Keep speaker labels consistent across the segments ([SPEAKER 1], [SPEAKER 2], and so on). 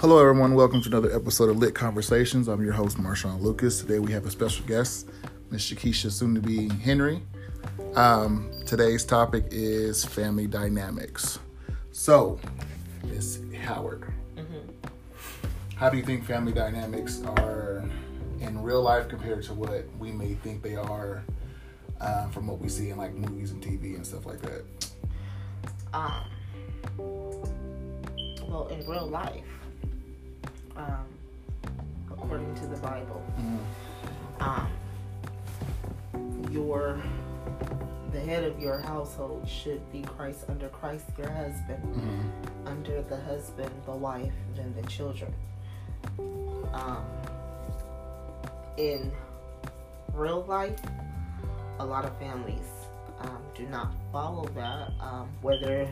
[SPEAKER 1] Hello, everyone. Welcome to another episode of Lit Conversations. I'm your host, Marshawn Lucas. Today we have a special guest, Miss Shakisha, soon to be Henry. Um, today's topic is family dynamics. So, Miss Howard, how do you think family dynamics are in real life compared to what we may think they are uh, from what we see in like movies and TV and stuff like that?
[SPEAKER 2] Um, well, in real life, um, according to the Bible, um, your the head of your household should be Christ under Christ, your husband,
[SPEAKER 1] Mm-hmm.
[SPEAKER 2] under the husband, the wife, then the children. Um, in real life, a lot of families um, do not follow that, um, whether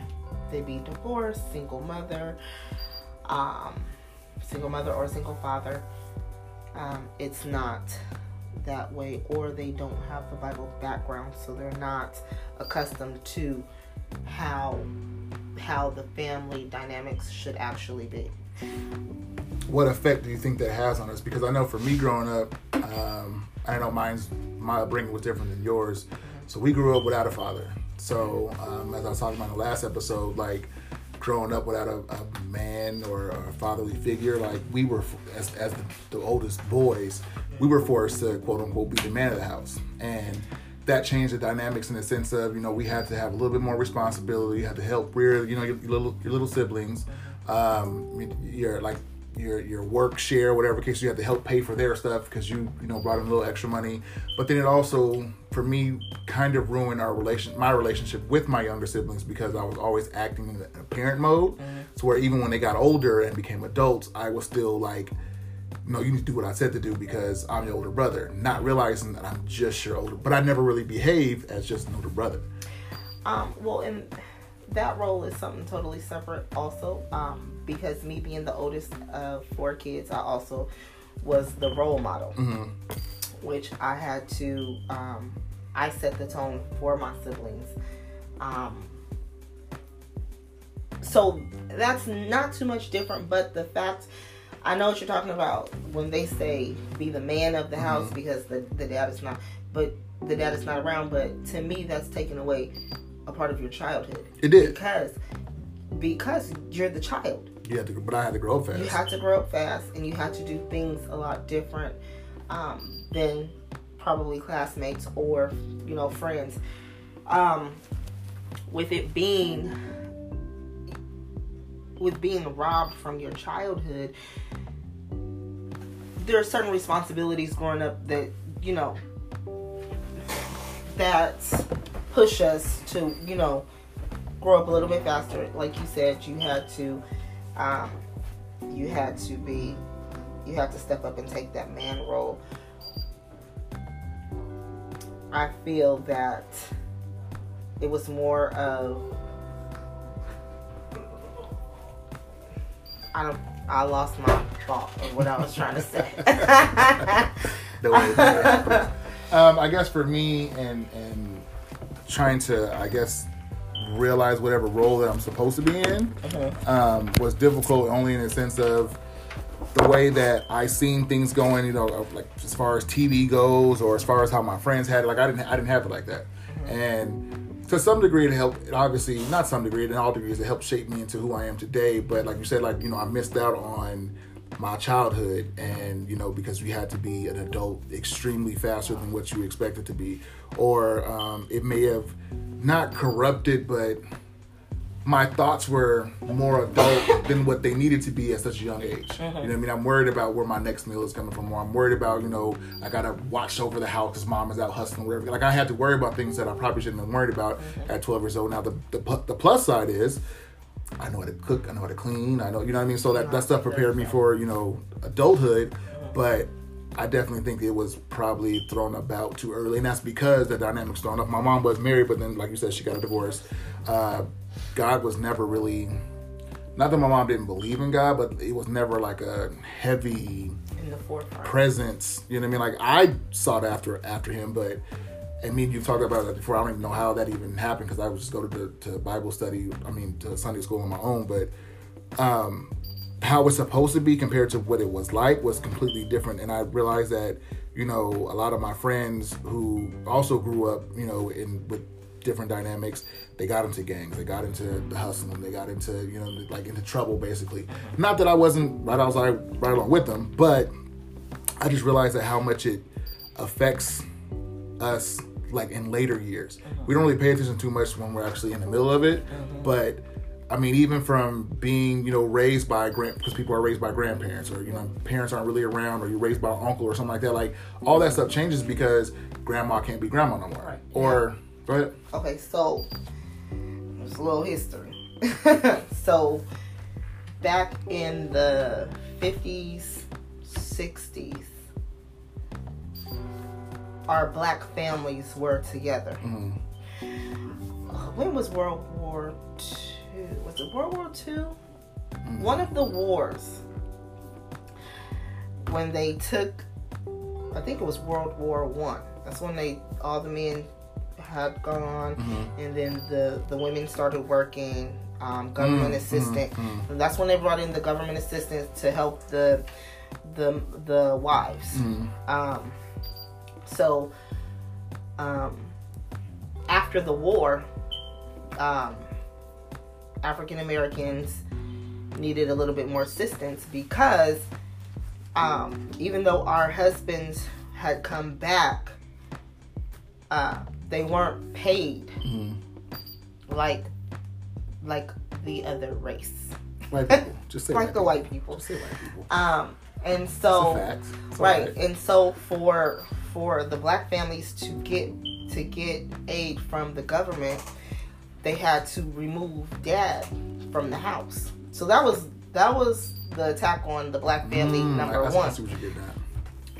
[SPEAKER 2] they be divorced, single mother, um, single mother or single father. Um, it's not that way, or they don't have the Bible background, so they're not accustomed to how how the family dynamics should actually be.
[SPEAKER 1] what effect do you think that has on us? Because I know for me growing up, um, I know mine's my upbringing was different than yours. So we grew up without a father. So um, as I was talking about in the last episode, like growing up without a, a man or a fatherly figure, like we were as, as the, the oldest boys, we were forced to quote unquote be the man of the house, and that changed the dynamics in the sense of you know we had to have a little bit more responsibility, you had to help rear you know your, your little your little siblings, um, your like your your work share, whatever case you have to help pay for their stuff because you you know brought in a little extra money. But then it also for me kind of ruined our relation my relationship with my younger siblings because I was always acting in a parent mode. So where even when they got older and became adults, I was still like. No, you need to do what I said to do because I'm your older brother, not realizing that I'm just your older. But I never really behaved as just an older brother.
[SPEAKER 2] Um, well, and that role is something totally separate, also, um, because me being the oldest of four kids, I also was the role model, which I had to. Um, I set the tone for my siblings. Um, so that's not too much different, but the fact. I know what you're talking about when they say be the man of the house because the, the dad is not, but the dad is not around. But to me, that's taking away a part of your childhood
[SPEAKER 1] It did.
[SPEAKER 2] because because you're the child.
[SPEAKER 1] You had to, but I had to grow up fast.
[SPEAKER 2] You had to grow up fast, and you had to do things a lot different um, than probably classmates or you know friends. Um, with it being with being robbed from your childhood, there are certain responsibilities growing up that you know that push us to you know grow up a little bit faster. Like you said, you had to um, you had to be you had to step up and take that man role. I feel that it was more of I don't I lost my thought of what I was trying to say.
[SPEAKER 1] The way that- um, I guess for me and and trying to I guess realize whatever role that I'm supposed to be in um, was difficult only in the sense of the way that I seen things going. You know, like as far as TV goes, or as far as how my friends had it. Like I didn't I didn't have it like that, and to some degree it helped. It obviously, not some degree, in all degrees, it helped shape me into who I am today. But like you said, like you know, I missed out on my childhood and you know because you had to be an adult extremely faster than what you expected to be or um, it may have not corrupted but my thoughts were more adult than what they needed to be at such a young age. You know what I mean? I'm worried about where my next meal is coming from, or I'm worried about, you know, I gotta watch over the house because mom is out hustling, whatever. Like I had to worry about things that I probably shouldn't have been worried about at 12 years old. Now the, the the plus side is I know how to cook, I know how to clean, I know, you know what I mean? So that, that stuff prepared me for, you know, adulthood, but I definitely think it was probably thrown about too early, and that's because the dynamics thrown up. My mom was married, but then, like you said, she got a divorce. Uh, God was never really, not that my mom didn't believe in God, but it was never like a heavy
[SPEAKER 2] in the forefront.
[SPEAKER 1] presence. You know what I mean? Like I sought after after him, but and me and you talked about that before. I don't even know how that even happened because I would just go to to Bible study. I mean, to Sunday school on my own. But um, how it's supposed to be compared to what it was like was completely different. And I realized that, you know, a lot of my friends who also grew up, you know, in with different dynamics, they got into gangs, they got into the hustling, they got into, you know, like into trouble basically. Not that I wasn't right outside right along with them, but I just realized that how much it affects us like in later years. Uh-huh. We don't really pay attention too much when we're actually in the middle of it, uh-huh. but I mean, even from being, you know, raised by grand, because people are raised by grandparents, or you know, parents aren't really around, or you're raised by an uncle or something like that. Like all that stuff changes because grandma can't be grandma no more.
[SPEAKER 2] Right.
[SPEAKER 1] Or go ahead.
[SPEAKER 2] Okay, so there's a little history. so back in the 50s, 60s, our black families were together.
[SPEAKER 1] Mhm.
[SPEAKER 2] Uh, When was World War Two? Was it World War 2 One of the wars when they took, I think it was World War One. That's when they all the men had gone,
[SPEAKER 1] Mhm.
[SPEAKER 2] and then the the women started working. Um, government
[SPEAKER 1] Mm,
[SPEAKER 2] assistant.
[SPEAKER 1] mm,
[SPEAKER 2] And that's when they brought in the government assistance to help the the the wives.
[SPEAKER 1] Mhm.
[SPEAKER 2] Um, so, um, after the war, um, African Americans needed a little bit more assistance because um, even though our husbands had come back, uh, they weren't paid
[SPEAKER 1] Mhm.
[SPEAKER 2] like like the other race,
[SPEAKER 1] White people, just say
[SPEAKER 2] like
[SPEAKER 1] white
[SPEAKER 2] the
[SPEAKER 1] people.
[SPEAKER 2] white people.
[SPEAKER 1] Just say white people.
[SPEAKER 2] Um, and so
[SPEAKER 1] a fact. It's all
[SPEAKER 2] right and so for for the black families to get to get aid from the government they had to remove dad from the house. So that was that was the attack on the black family
[SPEAKER 1] Mm,
[SPEAKER 2] number
[SPEAKER 1] I, I,
[SPEAKER 2] one.
[SPEAKER 1] see what you're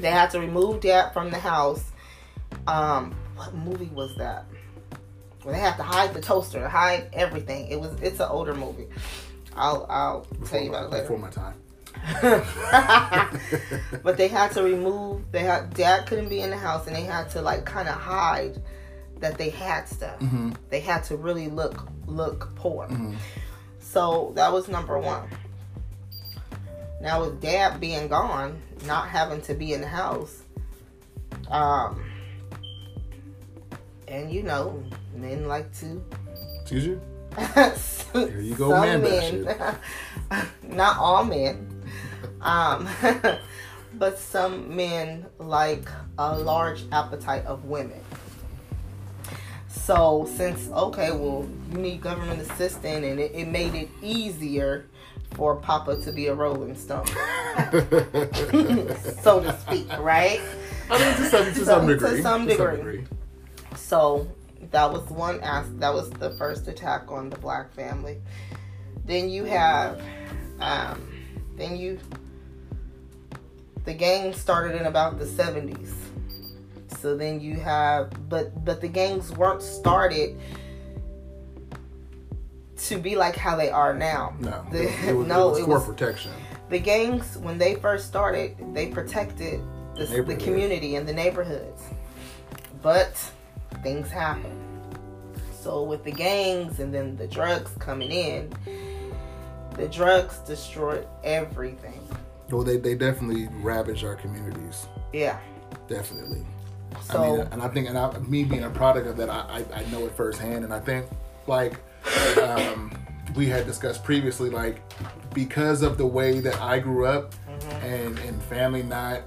[SPEAKER 2] they had to remove dad from the house. Um what movie was that? Well, they had to hide the toaster hide everything. It was it's an older movie. I'll i'll tell you about it later
[SPEAKER 1] Before my time.
[SPEAKER 2] but they had to remove they had dad couldn't be in the house and they had to like kind of hide that they had stuff
[SPEAKER 1] Mhm.
[SPEAKER 2] they had to really look look poor
[SPEAKER 1] Mhm.
[SPEAKER 2] so that was number one now with dad being gone not having to be in the house um and you know men like to
[SPEAKER 1] Excuse you?
[SPEAKER 2] Here
[SPEAKER 1] you go, man
[SPEAKER 2] not all men. Um, but some men like a large appetite of women. So since okay, well, you need government assistance, and it, it made it easier for Papa to be a Rolling Stone, so to speak, right?
[SPEAKER 1] I mean, to some, to
[SPEAKER 2] To-
[SPEAKER 1] some
[SPEAKER 2] to
[SPEAKER 1] degree.
[SPEAKER 2] some degree. So that was one as that was the first attack on the black family. Then you have um then you the gang started in about the 70s. So then you have but but the gangs weren't started to be like how they are now.
[SPEAKER 1] No,
[SPEAKER 2] The-
[SPEAKER 1] it was,
[SPEAKER 2] no,
[SPEAKER 1] it was
[SPEAKER 2] it
[SPEAKER 1] for
[SPEAKER 2] was-
[SPEAKER 1] protection.
[SPEAKER 2] The gangs when they first started, they protected the, the
[SPEAKER 1] Neighborhood.
[SPEAKER 2] community and the neighborhoods. But things happen. So with the gangs and then the drugs coming in, the drugs destroyed everything.
[SPEAKER 1] Well, they, they definitely ravage our communities.
[SPEAKER 2] Yeah.
[SPEAKER 1] Definitely.
[SPEAKER 2] So
[SPEAKER 1] I mean, and I think, and I, me being a product of that, I, I, I know it firsthand. And I think, like, um, we had discussed previously, like, because of the way that I grew up
[SPEAKER 2] Mm-hmm.
[SPEAKER 1] and, and family not,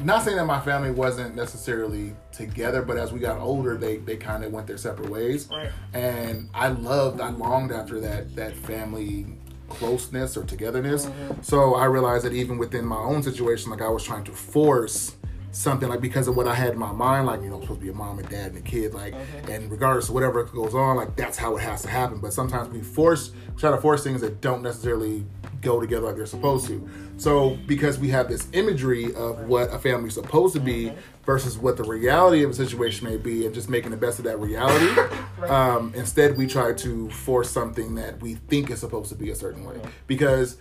[SPEAKER 1] not saying that my family wasn't necessarily together, but as we got older, they, they kind of went their separate ways.
[SPEAKER 2] Right.
[SPEAKER 1] And I loved, I longed after that, that family closeness or togetherness. Mm-hmm. So I realized that even within my own situation, like I was trying to force something like because of what I had in my mind, like, you know, supposed to be a mom and dad and a kid, like, and regardless of whatever goes on, like, that's how it has to happen. But sometimes we force, try to force things that don't necessarily go together like they're supposed to. So because we have this imagery of what a family's supposed to be versus what the reality of a situation may be, and just making the best of that reality, um, instead we try to force something that we think is supposed to be a certain way. Because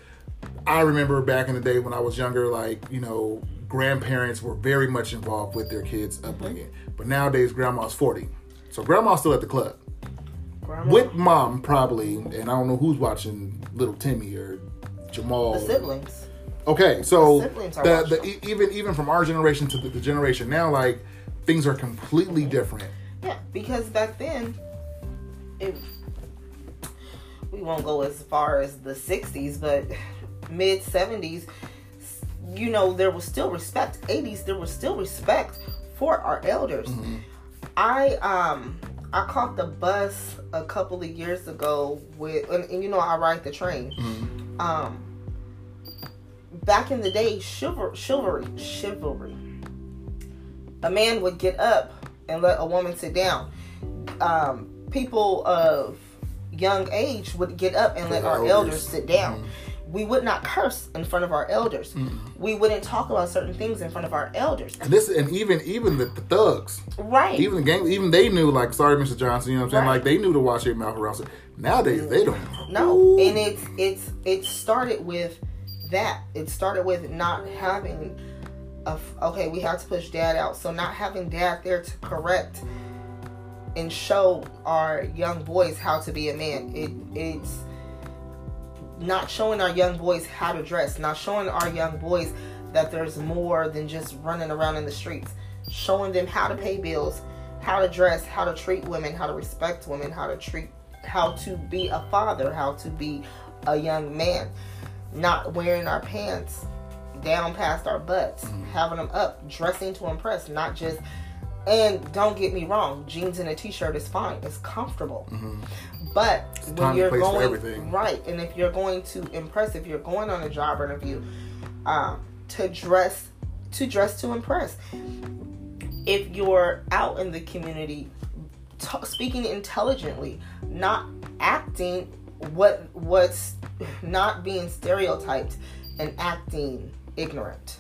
[SPEAKER 1] I remember back in the day when I was younger, like, you know, grandparents were very much involved with their kids' mm-hmm. upbringing. But nowadays, grandma's 40. So grandma's still at the club.
[SPEAKER 2] grandma,
[SPEAKER 1] With mom, probably, and I don't know who's watching Little Timmy or Jamal.
[SPEAKER 2] The siblings.
[SPEAKER 1] Okay, so
[SPEAKER 2] The
[SPEAKER 1] the, the even even from our generation to the, the generation now, like things are completely different.
[SPEAKER 2] Yeah, because back then, it, we won't go as far as the 60s, but mid 70s, you know, there was still respect. 80s, there was still respect for our elders. I, um, I caught the bus a couple of years ago with, and, and you know, I ride the train. Um, back in the day, chivalry, chivalry, chivalry. A man would get up and let a woman sit down. Um, people of young age would get up and let our
[SPEAKER 1] elders.
[SPEAKER 2] elders sit down. We would not curse in front of our elders. We wouldn't talk about certain things in front of our elders.
[SPEAKER 1] And this and even even the, the thugs,
[SPEAKER 2] Right.
[SPEAKER 1] even the gang, even they knew like sorry, Mr. Johnson. You know what I'm saying?
[SPEAKER 2] Right.
[SPEAKER 1] Like they knew to watch their mouth around. So Nowadays they don't.
[SPEAKER 2] No, and it's it's it started with that. It started with not having a okay. We have to push dad out, so not having dad there to correct and show our young boys how to be a man. It it's not showing our young boys how to dress, not showing our young boys that there's more than just running around in the streets. Showing them how to pay bills, how to dress, how to treat women, how to respect women, how to treat how to be a father, how to be a young man. Not wearing our pants down past our butts, mm-hmm. having them up, dressing to impress, not just and don't get me wrong, jeans and a t-shirt is fine. It's comfortable. Mm-hmm. But
[SPEAKER 1] time
[SPEAKER 2] when you're going right, and if you're going to impress, if you're going on a job interview, um, to dress to dress to impress. If you're out in the community, t- speaking intelligently, not acting what what's not being stereotyped and acting ignorant.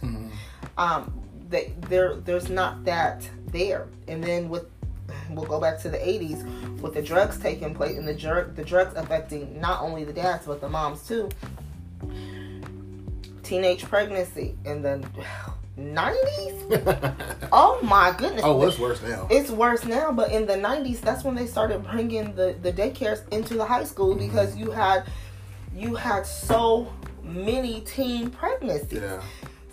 [SPEAKER 2] Um, they, there there's not that there. And then with we'll go back to the 80s with the drugs taking place and the drug the drugs affecting not only the dads but the moms too. Teenage pregnancy in the 90s. Oh my goodness!
[SPEAKER 1] oh, it's worse now.
[SPEAKER 2] It's worse now, but in the 90s, that's when they started bringing the, the daycares into the high school
[SPEAKER 1] Mm-hmm.
[SPEAKER 2] because you had you had so many teen pregnancies.
[SPEAKER 1] Yeah.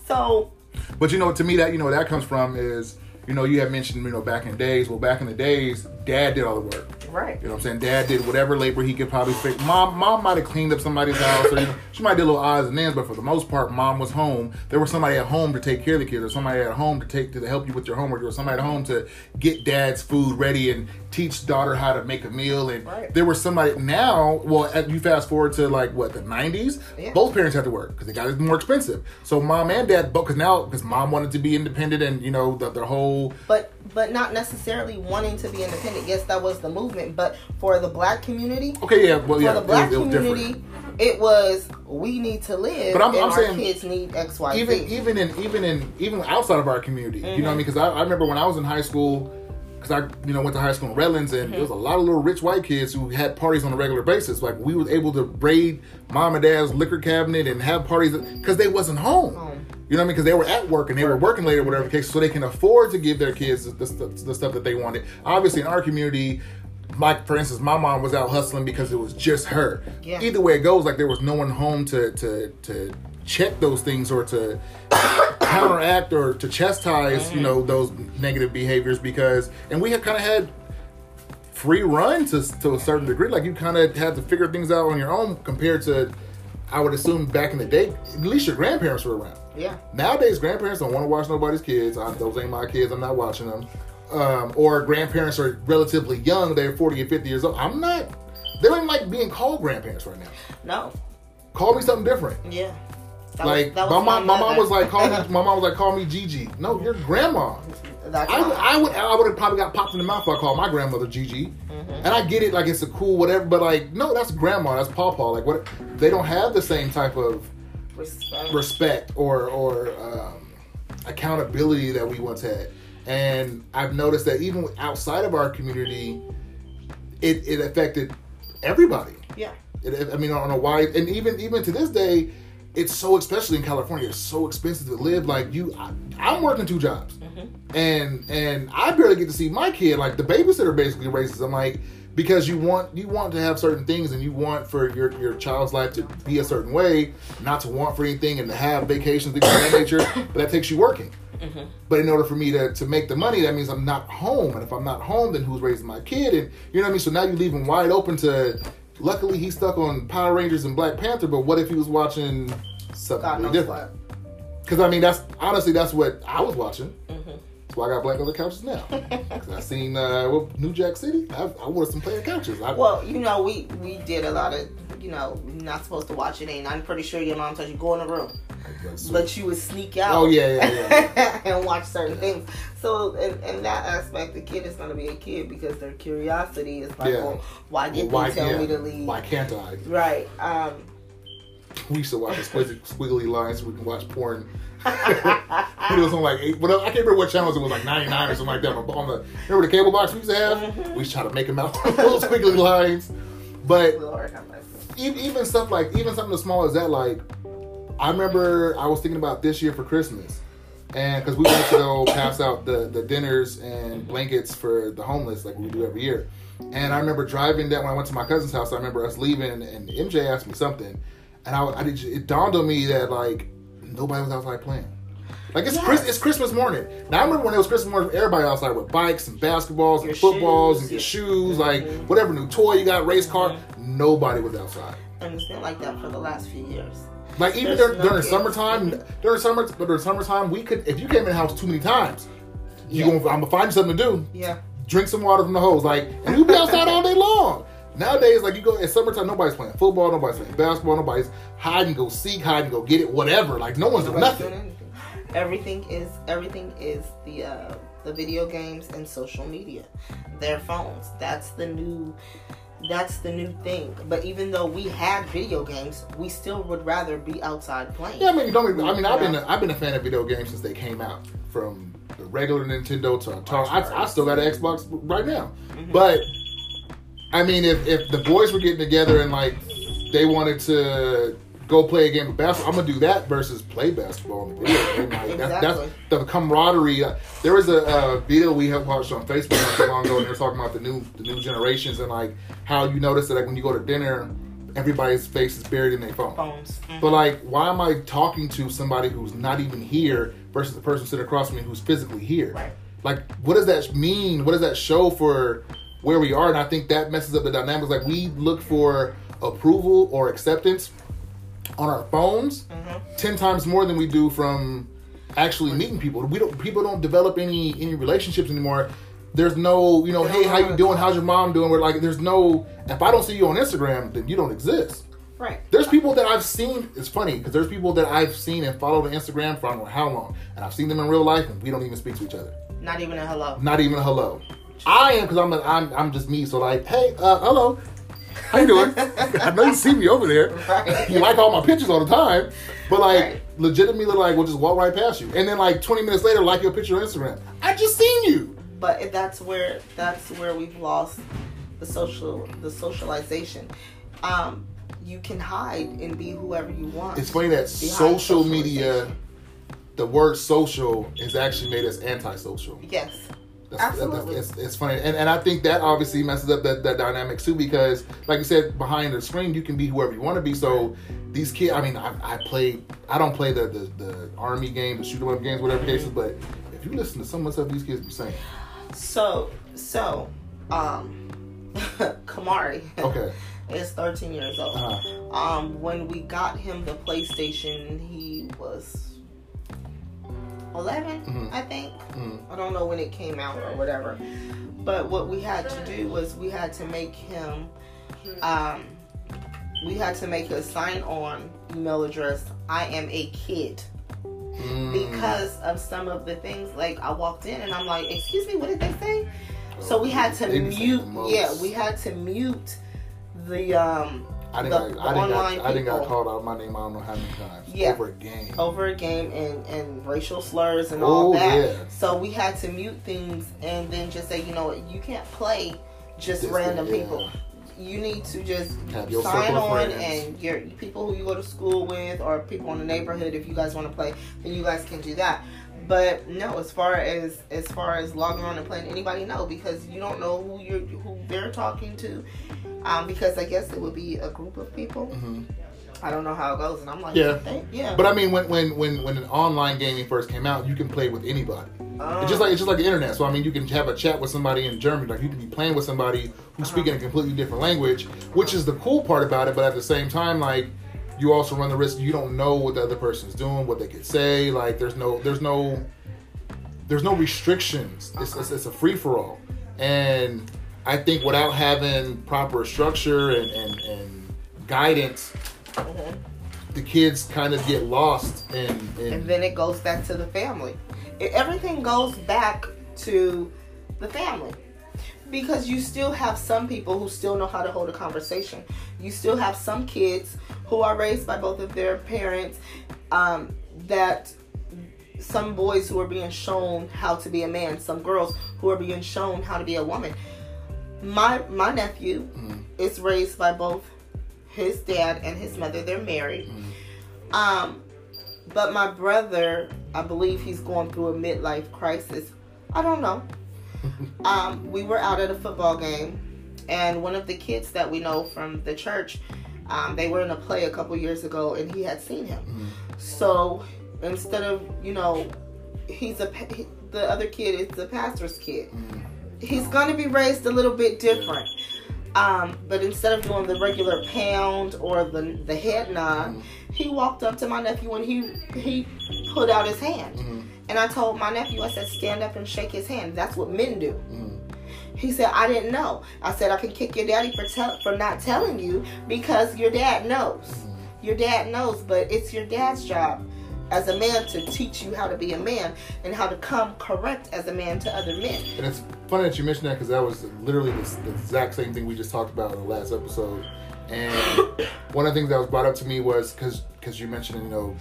[SPEAKER 2] So
[SPEAKER 1] But you know, to me, that you know, that comes from is, you know, you have mentioned, you know, back in the days. Well, back in the days, dad did all the work.
[SPEAKER 2] Right,
[SPEAKER 1] You know what I'm saying? Dad did whatever labor he could probably fix. Mom, mom might have cleaned up somebody's house, or you know, she might do little odds and ends, but for the most part, mom was home. There was somebody at home to take care of the kids, or somebody at home to take to help you with your homework, or somebody at home to get dad's food ready and teach daughter how to make a meal. And
[SPEAKER 2] Right.
[SPEAKER 1] there was somebody now. Well, you fast forward to like what the 90s,
[SPEAKER 2] Yeah.
[SPEAKER 1] both parents had to work because they got it more expensive. So mom and dad, but because now because mom wanted to be independent and you know the, the whole
[SPEAKER 2] but but not necessarily wanting to be independent. Yes, that was the movement, but for the black community,
[SPEAKER 1] okay, yeah, well, yeah, for
[SPEAKER 2] the
[SPEAKER 1] it
[SPEAKER 2] black
[SPEAKER 1] was- it was different.
[SPEAKER 2] community, it was we need to live,
[SPEAKER 1] But I'm-
[SPEAKER 2] and
[SPEAKER 1] I'm
[SPEAKER 2] our
[SPEAKER 1] saying
[SPEAKER 2] kids need X, Y, Z.
[SPEAKER 1] even even in even in even outside of our community, you know what I
[SPEAKER 2] Mm-hmm.
[SPEAKER 1] mean? Because I, I remember when I was in high school, because I you know went to high school in Redlands, and there was a
[SPEAKER 2] Mm-hmm.
[SPEAKER 1] lot of little rich white kids who had parties on a regular basis. Like we was able to raid mom and dad's liquor cabinet and have parties because they wasn't home.
[SPEAKER 2] Home.
[SPEAKER 1] You know what I mean? Because they were at work and they were working late or whatever the case, so they can afford to give their kids the, the, the stuff that they wanted. Obviously, in our community. Like for instance, my mom was out hustling because it was just her.
[SPEAKER 2] Yeah.
[SPEAKER 1] Either way it goes, like there was no one home to to to check those things or to counteract or to chastise, you know, mm-hmm. those negative behaviors because, and we had kind of had free run to to a certain degree. Like you kind of had to figure things out on your own compared to, I would assume back in the day, at least your grandparents were around.
[SPEAKER 2] yeah,
[SPEAKER 1] Nowadays, grandparents don't want to watch nobody's kids. I, those ain't my kids. I'm not watching them. Um, or grandparents are relatively young. They're 40 or 50 years old. I'm not. They don't even like being called grandparents right now.
[SPEAKER 2] no,
[SPEAKER 1] Call me something different.
[SPEAKER 2] yeah. That
[SPEAKER 1] Like
[SPEAKER 2] was, that
[SPEAKER 1] my
[SPEAKER 2] was
[SPEAKER 1] mom, my mom was like, call me. My mom was like, call me Gigi. No, your grandma. I, would- I would, I would have probably got popped in the mouth if I called my grandmother Gigi.
[SPEAKER 2] Mm-hmm.
[SPEAKER 1] And I get it, like it's a cool whatever, but like, no, that's grandma, that's pawpaw. Like, what? They don't have the same type of
[SPEAKER 2] respect.
[SPEAKER 1] respect or or um, accountability that we once had. And I've noticed that even outside of our community, it, it affected everybody.
[SPEAKER 2] yeah,
[SPEAKER 1] It, I mean, on a wide, and even even to this day, it's so especially in California, it's so expensive to live. Like you, I, I'm working two jobs, and and I barely get to see my kid. Like the babysitter basically raises. I'm like, because you want you want to have certain things and you want for your your child's life to be a certain way, not to want for anything and to have vacations things of that nature. But that takes you working. Mm-hmm. But in order for me to, to make the money, that means I'm not home. And if I'm not home, then who's raising my kid? And you know what I mean? So now you leave him wide open to. Luckily, he's stuck on Power Rangers and Black Panther. But what if he was watching something really different? Because I mean, that's honestly that's what I was watching. Mm-hmm. That's why I got black on the couches now. Because I seen uh, New Jack City. I, I wanted some player couches. I,
[SPEAKER 2] well, you know, we we did a lot of you know, not supposed to watch it. And I'm pretty sure your mom told you go in the room, but you would sneak out.
[SPEAKER 1] Oh yeah, yeah,
[SPEAKER 2] yeah. and watch certain things. So in, in, that aspect, the kid is going to be a kid because their curiosity is like, yeah. well, why did well, why, they tell yeah. me to leave?
[SPEAKER 1] Why can't I?
[SPEAKER 2] Right. Um,
[SPEAKER 1] we used to watch the squiggly lines so we can watch porn. it was on like eight, whatever. I can't remember what channels it was, like 99 or something like that. On the remember the cable box we used to have? Mm-hmm. We used to try to make them out those squiggly lines. But even stuff like even something as small as that, like I remember I was thinking about this year for Christmas, and because we went to go pass out the the dinners and blankets for the homeless, like we do every year. And I remember driving down when I went to my cousin's house. I remember us leaving, and MJ asked me something, and I, I did, it dawned on me that like nobody was outside playing. Like it's yes. Chris, it's Christmas morning. Now I remember when it was Christmas morning, everybody outside with bikes and basketballs your and footballs shoes, and your shoes, like mm-hmm. whatever new toy you got, race car. Mm-hmm. Nobody was outside.
[SPEAKER 2] And it's been like that for the last few years.
[SPEAKER 1] Like even during, no during summertime, during summer, but during summertime, we could if you came in the house too many times, you yeah. gonna I'm gonna find you something to do.
[SPEAKER 2] Yeah.
[SPEAKER 1] Drink some water from the hose, like, and you'll be outside all day long. Nowadays, like you go in summertime, nobody's playing football, nobody's playing basketball, nobody's hide and go seek, hide and go get it, whatever. Like no one's doing nothing.
[SPEAKER 2] Everything is everything is the uh, the video games and social media, their phones. That's the new that's the new thing. But even though we had video games, we still would rather be outside playing.
[SPEAKER 1] Yeah, I mean, don't. I mean, I've been a, I've been a fan of video games since they came out. From the regular Nintendo to Atari, I, I still got an Xbox right now. Mm-hmm. But I mean, if if the boys were getting together and like they wanted to go play a game of basketball. I'm gonna do that versus play basketball in the video game. Like, exactly. that, that's the camaraderie. Uh, there was a, a, video we had watched on Facebook not too long ago, and they were talking about the new the new generations and like how you notice that like when you go to dinner, everybody's face is buried in their phone.
[SPEAKER 2] phones. Mm-hmm.
[SPEAKER 1] But like, why am I talking to somebody who's not even here versus the person sitting across from me who's physically here?
[SPEAKER 2] Right.
[SPEAKER 1] Like, what does that mean? What does that show for where we are? And I think that messes up the dynamics. Like, we look for approval or acceptance on our phones mm-hmm. ten times more than we do from actually meeting people. We don't people don't develop any any relationships anymore. There's no, you know, hey, how you doing? How's your mom doing? We're like, there's no. If I don't see you on Instagram, then you don't exist.
[SPEAKER 2] Right.
[SPEAKER 1] There's people that I've seen. It's funny because there's people that I've seen and followed on Instagram for I don't know how long, and I've seen them in real life, and we don't even speak to each other.
[SPEAKER 2] Not even a hello.
[SPEAKER 1] Not even a hello. I am because I'm, a, I'm I'm just me. So like, hey, uh, hello. How you doing? I know you see me over there. Right. You like all my pictures all the time, but like right. legitimately, like we'll just walk right past you, and then like 20 minutes later, like your picture on Instagram. I just seen you.
[SPEAKER 2] But that's where that's where we've lost the social the socialization. Um, you can hide and be whoever you want.
[SPEAKER 1] It's funny that social media, the word social, has actually made us antisocial.
[SPEAKER 2] Yes.
[SPEAKER 1] That's, Absolutely. That's, it's, it's, funny. And, and I think that obviously messes up that, that dynamic too because, like you said, behind the screen, you can be whoever you want to be. So these kids, I mean, I, I play, I don't play the, the, the army game, the shoot 'em up games, whatever cases, but if you listen to some of the stuff these kids be saying.
[SPEAKER 2] So, so, um, Kamari.
[SPEAKER 1] Okay.
[SPEAKER 2] is 13 years old. Uh-huh. Um, when we got him the PlayStation, he was 11, mm-hmm. I think. Mm-hmm. I don't know when it came out or whatever. But what we had to do was we had to make him, um, we had to make a sign on email address, I am a kid. Mm. Because of some of the things, like I walked in and I'm like, excuse me, what did they say? So we had to mute, yeah, we had to mute the um
[SPEAKER 1] I didn't, the, I didn't, got, I didn't got called out my name. I don't know how many times.
[SPEAKER 2] Yeah,
[SPEAKER 1] over a game.
[SPEAKER 2] Over a game and and racial slurs and all oh, that. Yeah. So we had to mute things and then just say, you know, you can't play just this random thing, people. You need to just sign on and your people who you go to school with or people in the neighborhood. If you guys want to play, then you guys can do that. But no, as far as as far as logging on and playing, anybody know because you don't know who you're who they're talking to. Um, because I guess it would be a group of people. Mm-hmm. I don't know how it goes, and I'm like,
[SPEAKER 1] yeah, yeah. But I mean, when when when when an online gaming first came out, you can play with anybody. Um, it's just like it's just like the internet. So I mean, you can have a chat with somebody in Germany, like you can be playing with somebody who's uh-huh. speaking a completely different language, which is the cool part about it. But at the same time, like you also run the risk you don't know what the other person's doing, what they could say. Like there's no there's no there's no restrictions. It's, it's, it's a free for all, and I think without having proper structure and, and, and guidance, mm-hmm. the kids kind of get lost. And,
[SPEAKER 2] and then it goes back to the family. Everything goes back to the family because you still have some people who still know how to hold a conversation. You still have some kids who are raised by both of their parents um, that some boys who are being shown how to be a man, some girls who are being shown how to be a woman. My my nephew mm-hmm. is raised by both his dad and his mother. They're married. Mm-hmm. Um, but my brother, I believe he's going through a midlife crisis. I don't know. um, we were out at a football game, and one of the kids that we know from the church, um, they were in a play a couple years ago, and he had seen him. Mm-hmm. So instead of you know, he's a the other kid is the pastor's kid. Mm-hmm. He's gonna be raised a little bit different. Um, but instead of doing the regular pound or the the head nod, mm-hmm. he walked up to my nephew and he he put out his hand. Mm-hmm. And I told my nephew, I said, stand up and shake his hand. That's what men do. He said, I didn't know. I said, I can kick your daddy for for not telling you because your dad knows. Your dad knows, but it's your dad's job as a man to teach you how to be a man and how to come correct as a man to other men.
[SPEAKER 1] And it's funny that you mentioned that because that was literally the, the, exact same thing we just talked about in the last episode. And one of the things that was brought up to me was because because you mentioned you know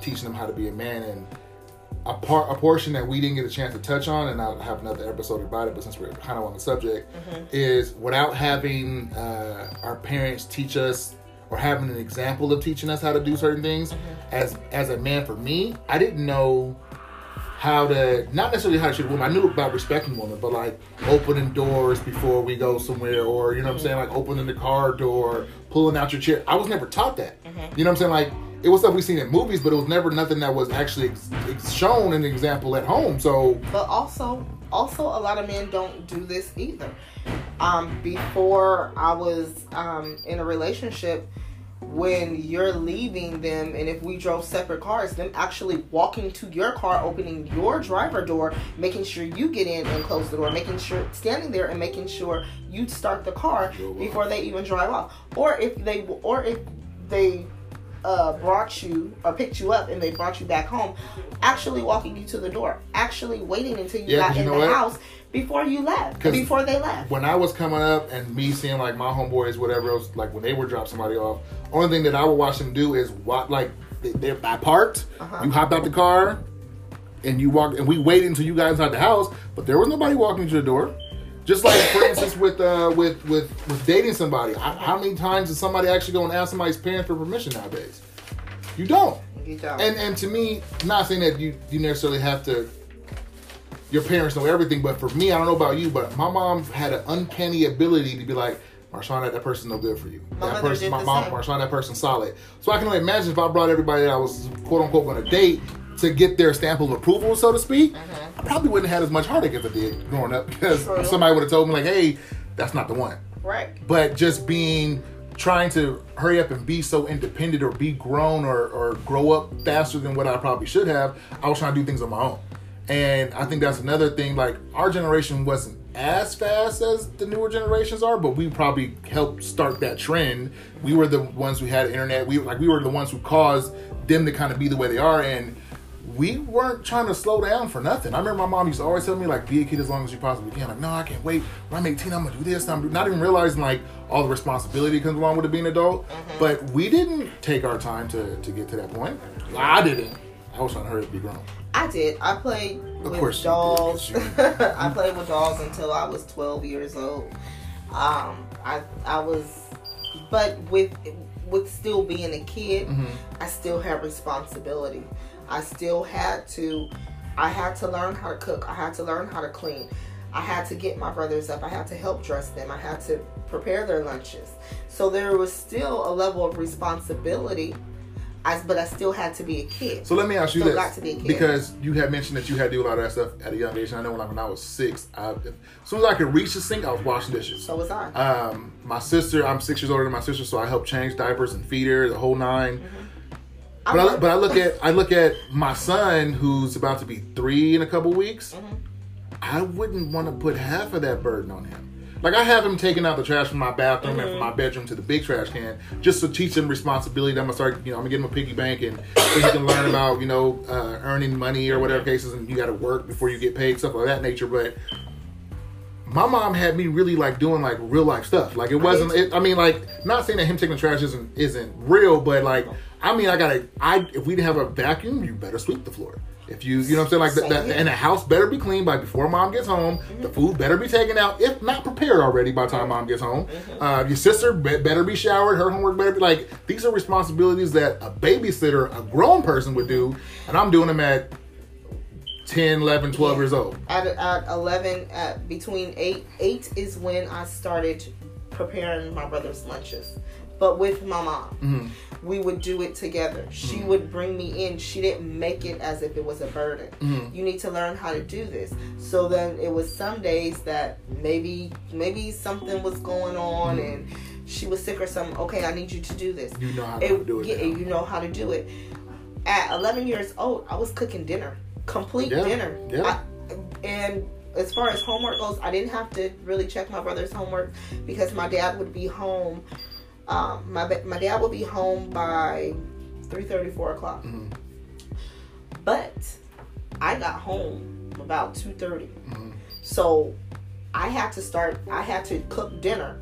[SPEAKER 1] teaching them how to be a man and a part a portion that we didn't get a chance to touch on, and I'll have another episode about it. But since we're kind of on the subject, mm-hmm. is without having uh, our parents teach us or having an example of teaching us how to do certain things mm-hmm. as as a man for me i didn't know how to not necessarily how to treat a woman i knew about respecting women but like opening doors before we go somewhere or you know what i'm saying like opening the car door pulling out your chair i was never taught that mm-hmm. you know what i'm saying like it was stuff we've seen in movies but it was never nothing that was actually ex- ex- shown an example at home so.
[SPEAKER 2] But also also a lot of men don't do this either. Um, before I was um, in a relationship, when you're leaving them, and if we drove separate cars, them actually walking to your car, opening your driver door, making sure you get in and close the door, making sure standing there and making sure you start the car before they even drive off, or if they or if they uh, brought you or picked you up and they brought you back home, actually walking you to the door, actually waiting until you yeah, got in the what? house before you left, before they left.
[SPEAKER 1] When I was coming up and me seeing like my homeboys, whatever else, like when they would drop somebody off, only thing that I would watch them do is what like they're by parked. Uh-huh. You hop out the car and you walk, and we waited until you guys got inside the house, but there was nobody walking to the door. Just like, for instance, with uh, with with with dating somebody, how, how many times does somebody actually go and ask somebody's parents for permission nowadays? You don't. You don't. And and to me, not saying that you you necessarily have to. Your parents know everything, but for me, I don't know about you, but my mom had an uncanny ability to be like, Marshawn, that, that person's no good for you. My that person, my mom, Marshawn, that person's solid. So I can only imagine if I brought everybody that I was quote unquote going to date to get their stamp of approval, so to speak, mm-hmm. I probably wouldn't have had as much heartache as I did growing up because True. somebody would have told me like, "Hey, that's not the one."
[SPEAKER 2] Right.
[SPEAKER 1] But just being trying to hurry up and be so independent or be grown or, or grow up faster than what I probably should have, I was trying to do things on my own. And I think that's another thing. Like our generation wasn't as fast as the newer generations are, but we probably helped start that trend. We were the ones who had internet. We like we were the ones who caused them to kind of be the way they are, and we weren't trying to slow down for nothing. I remember my mom used to always tell me like, "Be a kid as long as you possibly can." Like, no, I can't wait. When I'm 18, I'm gonna do this. I'm not even realizing like all the responsibility comes along with it being an adult. Mm-hmm. But we didn't take our time to to get to that point. I didn't. I was trying to hurry to be grown.
[SPEAKER 2] I did. I played of with dolls. I played with dolls until I was 12 years old. Um, I I was, but with with still being a kid, mm-hmm. I still had responsibility. I still had to I had to learn how to cook. I had to learn how to clean. I had to get my brothers up. I had to help dress them. I had to prepare their lunches. So there was still a level of responsibility. As, but I still had to be a kid.
[SPEAKER 1] So let me ask you still this, because you had mentioned that you had to do a lot of that stuff at a young age. And I know when I, when I was six, I, as soon as I could reach the sink, I was washing dishes.
[SPEAKER 2] So was I.
[SPEAKER 1] Um, my sister, I'm six years older than my sister, so I helped change diapers and feed her the whole 9 mm-hmm. But I, but I look at I look at my son who's about to be three in a couple weeks. Mm-hmm. I wouldn't want to put half of that burden on him. Like I have him taking out the trash from my bathroom mm-hmm. and from my bedroom to the big trash can, just to teach him responsibility. I'm gonna start, you know, I'm gonna give him a piggy bank and so he can learn about, you know, uh, earning money or whatever cases, and you got to work before you get paid, stuff of that nature. But my mom had me really like doing like real life stuff. Like it wasn't. It, I mean, like not saying that him taking the trash isn't isn't real, but like I mean, I gotta. I if we have a vacuum, you better sweep the floor. If you, you know what I'm saying, like, the, and the house better be clean by before mom gets home. Mm-hmm. The food better be taken out, if not prepared already by the time mom gets home. Mm-hmm. Uh, your sister be- better be showered. Her homework better be like. These are responsibilities that a babysitter, a grown person would do, and I'm doing them at 10, 11, 12 yeah. years old.
[SPEAKER 2] At, at 11, at between 8, 8 is when I started preparing my brother's lunches but with my mom. Mm-hmm. We would do it together. She mm-hmm. would bring me in. She didn't make it as if it was a burden. Mm-hmm. You need to learn how to do this. So then it was some days that maybe maybe something was going on mm-hmm. and she was sick or something. Okay, I need you to do this.
[SPEAKER 1] You know how it, to do it. Yeah,
[SPEAKER 2] you know how to do it. At 11 years old, I was cooking dinner, complete yeah. dinner. Yeah. I, and as far as homework goes, I didn't have to really check my brother's homework because my dad would be home um, my my dad will be home by 3:30, 4 o'clock. Mm-hmm. But I got home about 2:30. Mm-hmm. So I had to start. I had to cook dinner.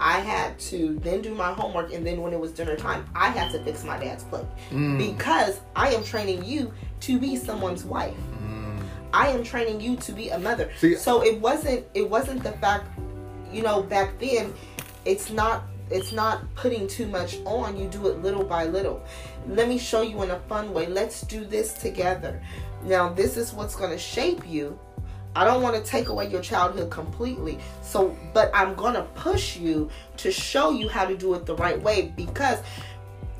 [SPEAKER 2] I had to then do my homework, and then when it was dinner time, I had to fix my dad's plate mm. because I am training you to be someone's wife. Mm. I am training you to be a mother. See, so it wasn't. It wasn't the fact, you know, back then. It's not it's not putting too much on. You do it little by little. Let me show you in a fun way. Let's do this together. Now, this is what's going to shape you. I don't want to take away your childhood completely. So, but I'm going to push you to show you how to do it the right way because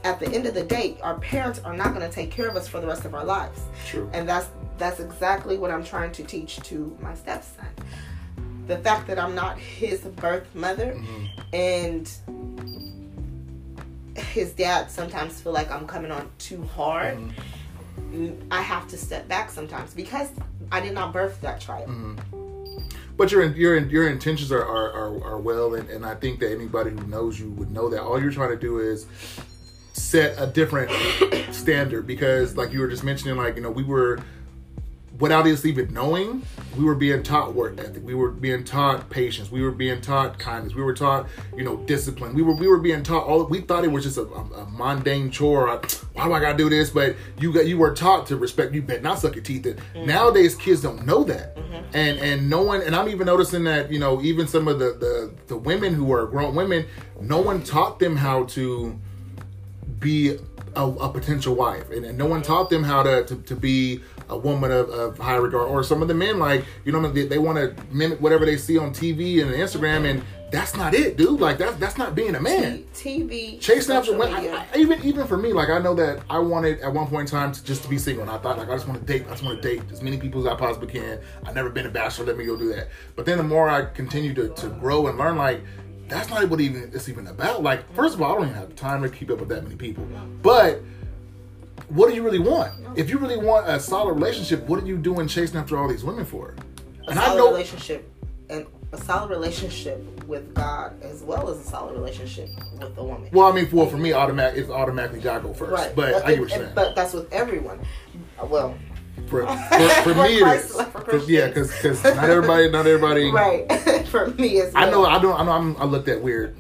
[SPEAKER 2] at the end of the day, our parents are not going to take care of us for the rest of our lives.
[SPEAKER 1] True.
[SPEAKER 2] And that's that's exactly what I'm trying to teach to my stepson the fact that I'm not his birth mother mm-hmm. and his dad sometimes feel like I'm coming on too hard. Mm-hmm. I have to step back sometimes because I did not birth that child. Mm-hmm.
[SPEAKER 1] But your your your intentions are are, are, are well, and, and I think that anybody who knows you would know that all you're trying to do is set a different standard because, like you were just mentioning, like you know we were without us even knowing, we were being taught work ethic. We were being taught patience. We were being taught kindness. We were taught, you know, discipline. We were we were being taught all. We thought it was just a, a, a mundane chore. Why do I gotta do this? But you got you were taught to respect. You bet not suck your teeth. In. Mm-hmm. Nowadays, kids don't know that, mm-hmm. and and no one. And I'm even noticing that you know even some of the the the women who are grown women, no one taught them how to be a, a potential wife, and, and, no one taught them how to to, to be a woman of, of, high regard, or some of the men like you know they, they want to mimic whatever they see on TV and Instagram, and that's not it, dude. Like that's that's not being a man.
[SPEAKER 2] TV,
[SPEAKER 1] chase after women. I, I, even even for me, like I know that I wanted at one point in time to just to be single, and I thought like I just want to date. I just want to date as many people as I possibly can. I've never been a bachelor. Let me go do that. But then the more I continue to, to grow and learn, like that's not what even it's even about. Like first of all, I don't even have time to keep up with that many people, but what do you really want? If you really want a solid relationship, what are you doing chasing after all these women for?
[SPEAKER 2] A and solid know, relationship and a solid relationship with God as well as a solid relationship with a woman.
[SPEAKER 1] Well, I mean, well, for me, automatic it's automatically God go first. Right. But, but I get what you're saying.
[SPEAKER 2] But that's with everyone. Well,
[SPEAKER 1] for, for, for me it is. For, yeah, because because not everybody, not everybody.
[SPEAKER 2] right. for me as
[SPEAKER 1] well. I know. I don't. I know. I'm, I looked at weird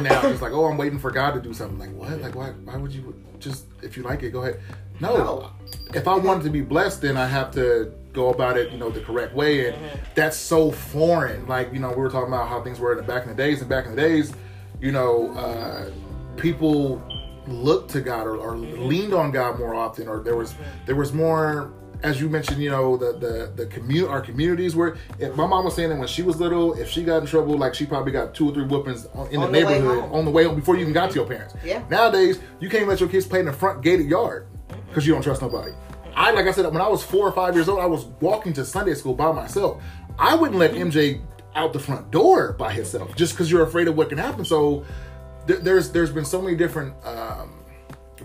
[SPEAKER 1] now. It's like, oh, I'm waiting for God to do something. Like what? Like why? Why would you just if you like it, go ahead. No. no. If I wanted to be blessed, then I have to go about it, you know, the correct way, and mm-hmm. that's so foreign. Like you know, we were talking about how things were in the back in the days, and back in the days, you know, uh, people looked to God or, or, leaned on God more often, or there was there was more as you mentioned, you know, the the the community, our communities were. If my mom was saying that when she was little, if she got in trouble, like she probably got two or three whoopings on, in
[SPEAKER 2] On
[SPEAKER 1] the
[SPEAKER 2] the
[SPEAKER 1] neighborhood on the way home before you even got to your parents.
[SPEAKER 2] Yeah.
[SPEAKER 1] Nowadays, you can't let your kids play in the front gated yard because you don't trust nobody. I like I said when I was four or five years old, I was walking to Sunday school by myself. I wouldn't let MJ out the front door by himself just because you're afraid of what can happen. So th- there's there's been so many different um,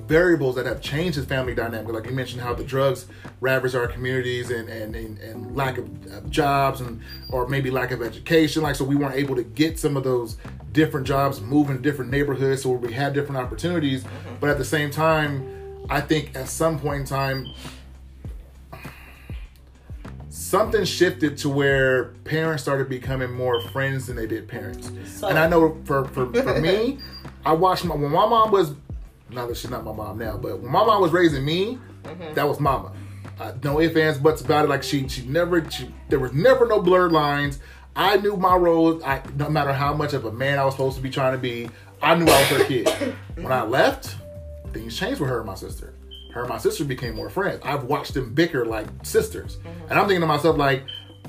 [SPEAKER 1] variables that have changed his family dynamic. Like you mentioned, how the drugs ravage our communities and and, and, and lack of, of jobs and or maybe lack of education. Like so, we weren't able to get some of those different jobs, move in different neighborhoods, so we had different opportunities. Mm-hmm. But at the same time, I think at some point in time. Something shifted to where parents started becoming more friends than they did parents.
[SPEAKER 2] So-
[SPEAKER 1] and I know for, for, for me, I watched my when my mom was not that she's not my mom now, but when my mom was raising me, that was mama. Uh, no ifs, ands, buts about it. Like she, she never, she, there was never no blurred lines. I knew my role. I, no matter how much of a man I was supposed to be trying to be, I knew I was her kid. when I left, things changed with her and my sister. Her and my sister became more friends. I've watched them bicker like sisters, and I'm thinking to myself like,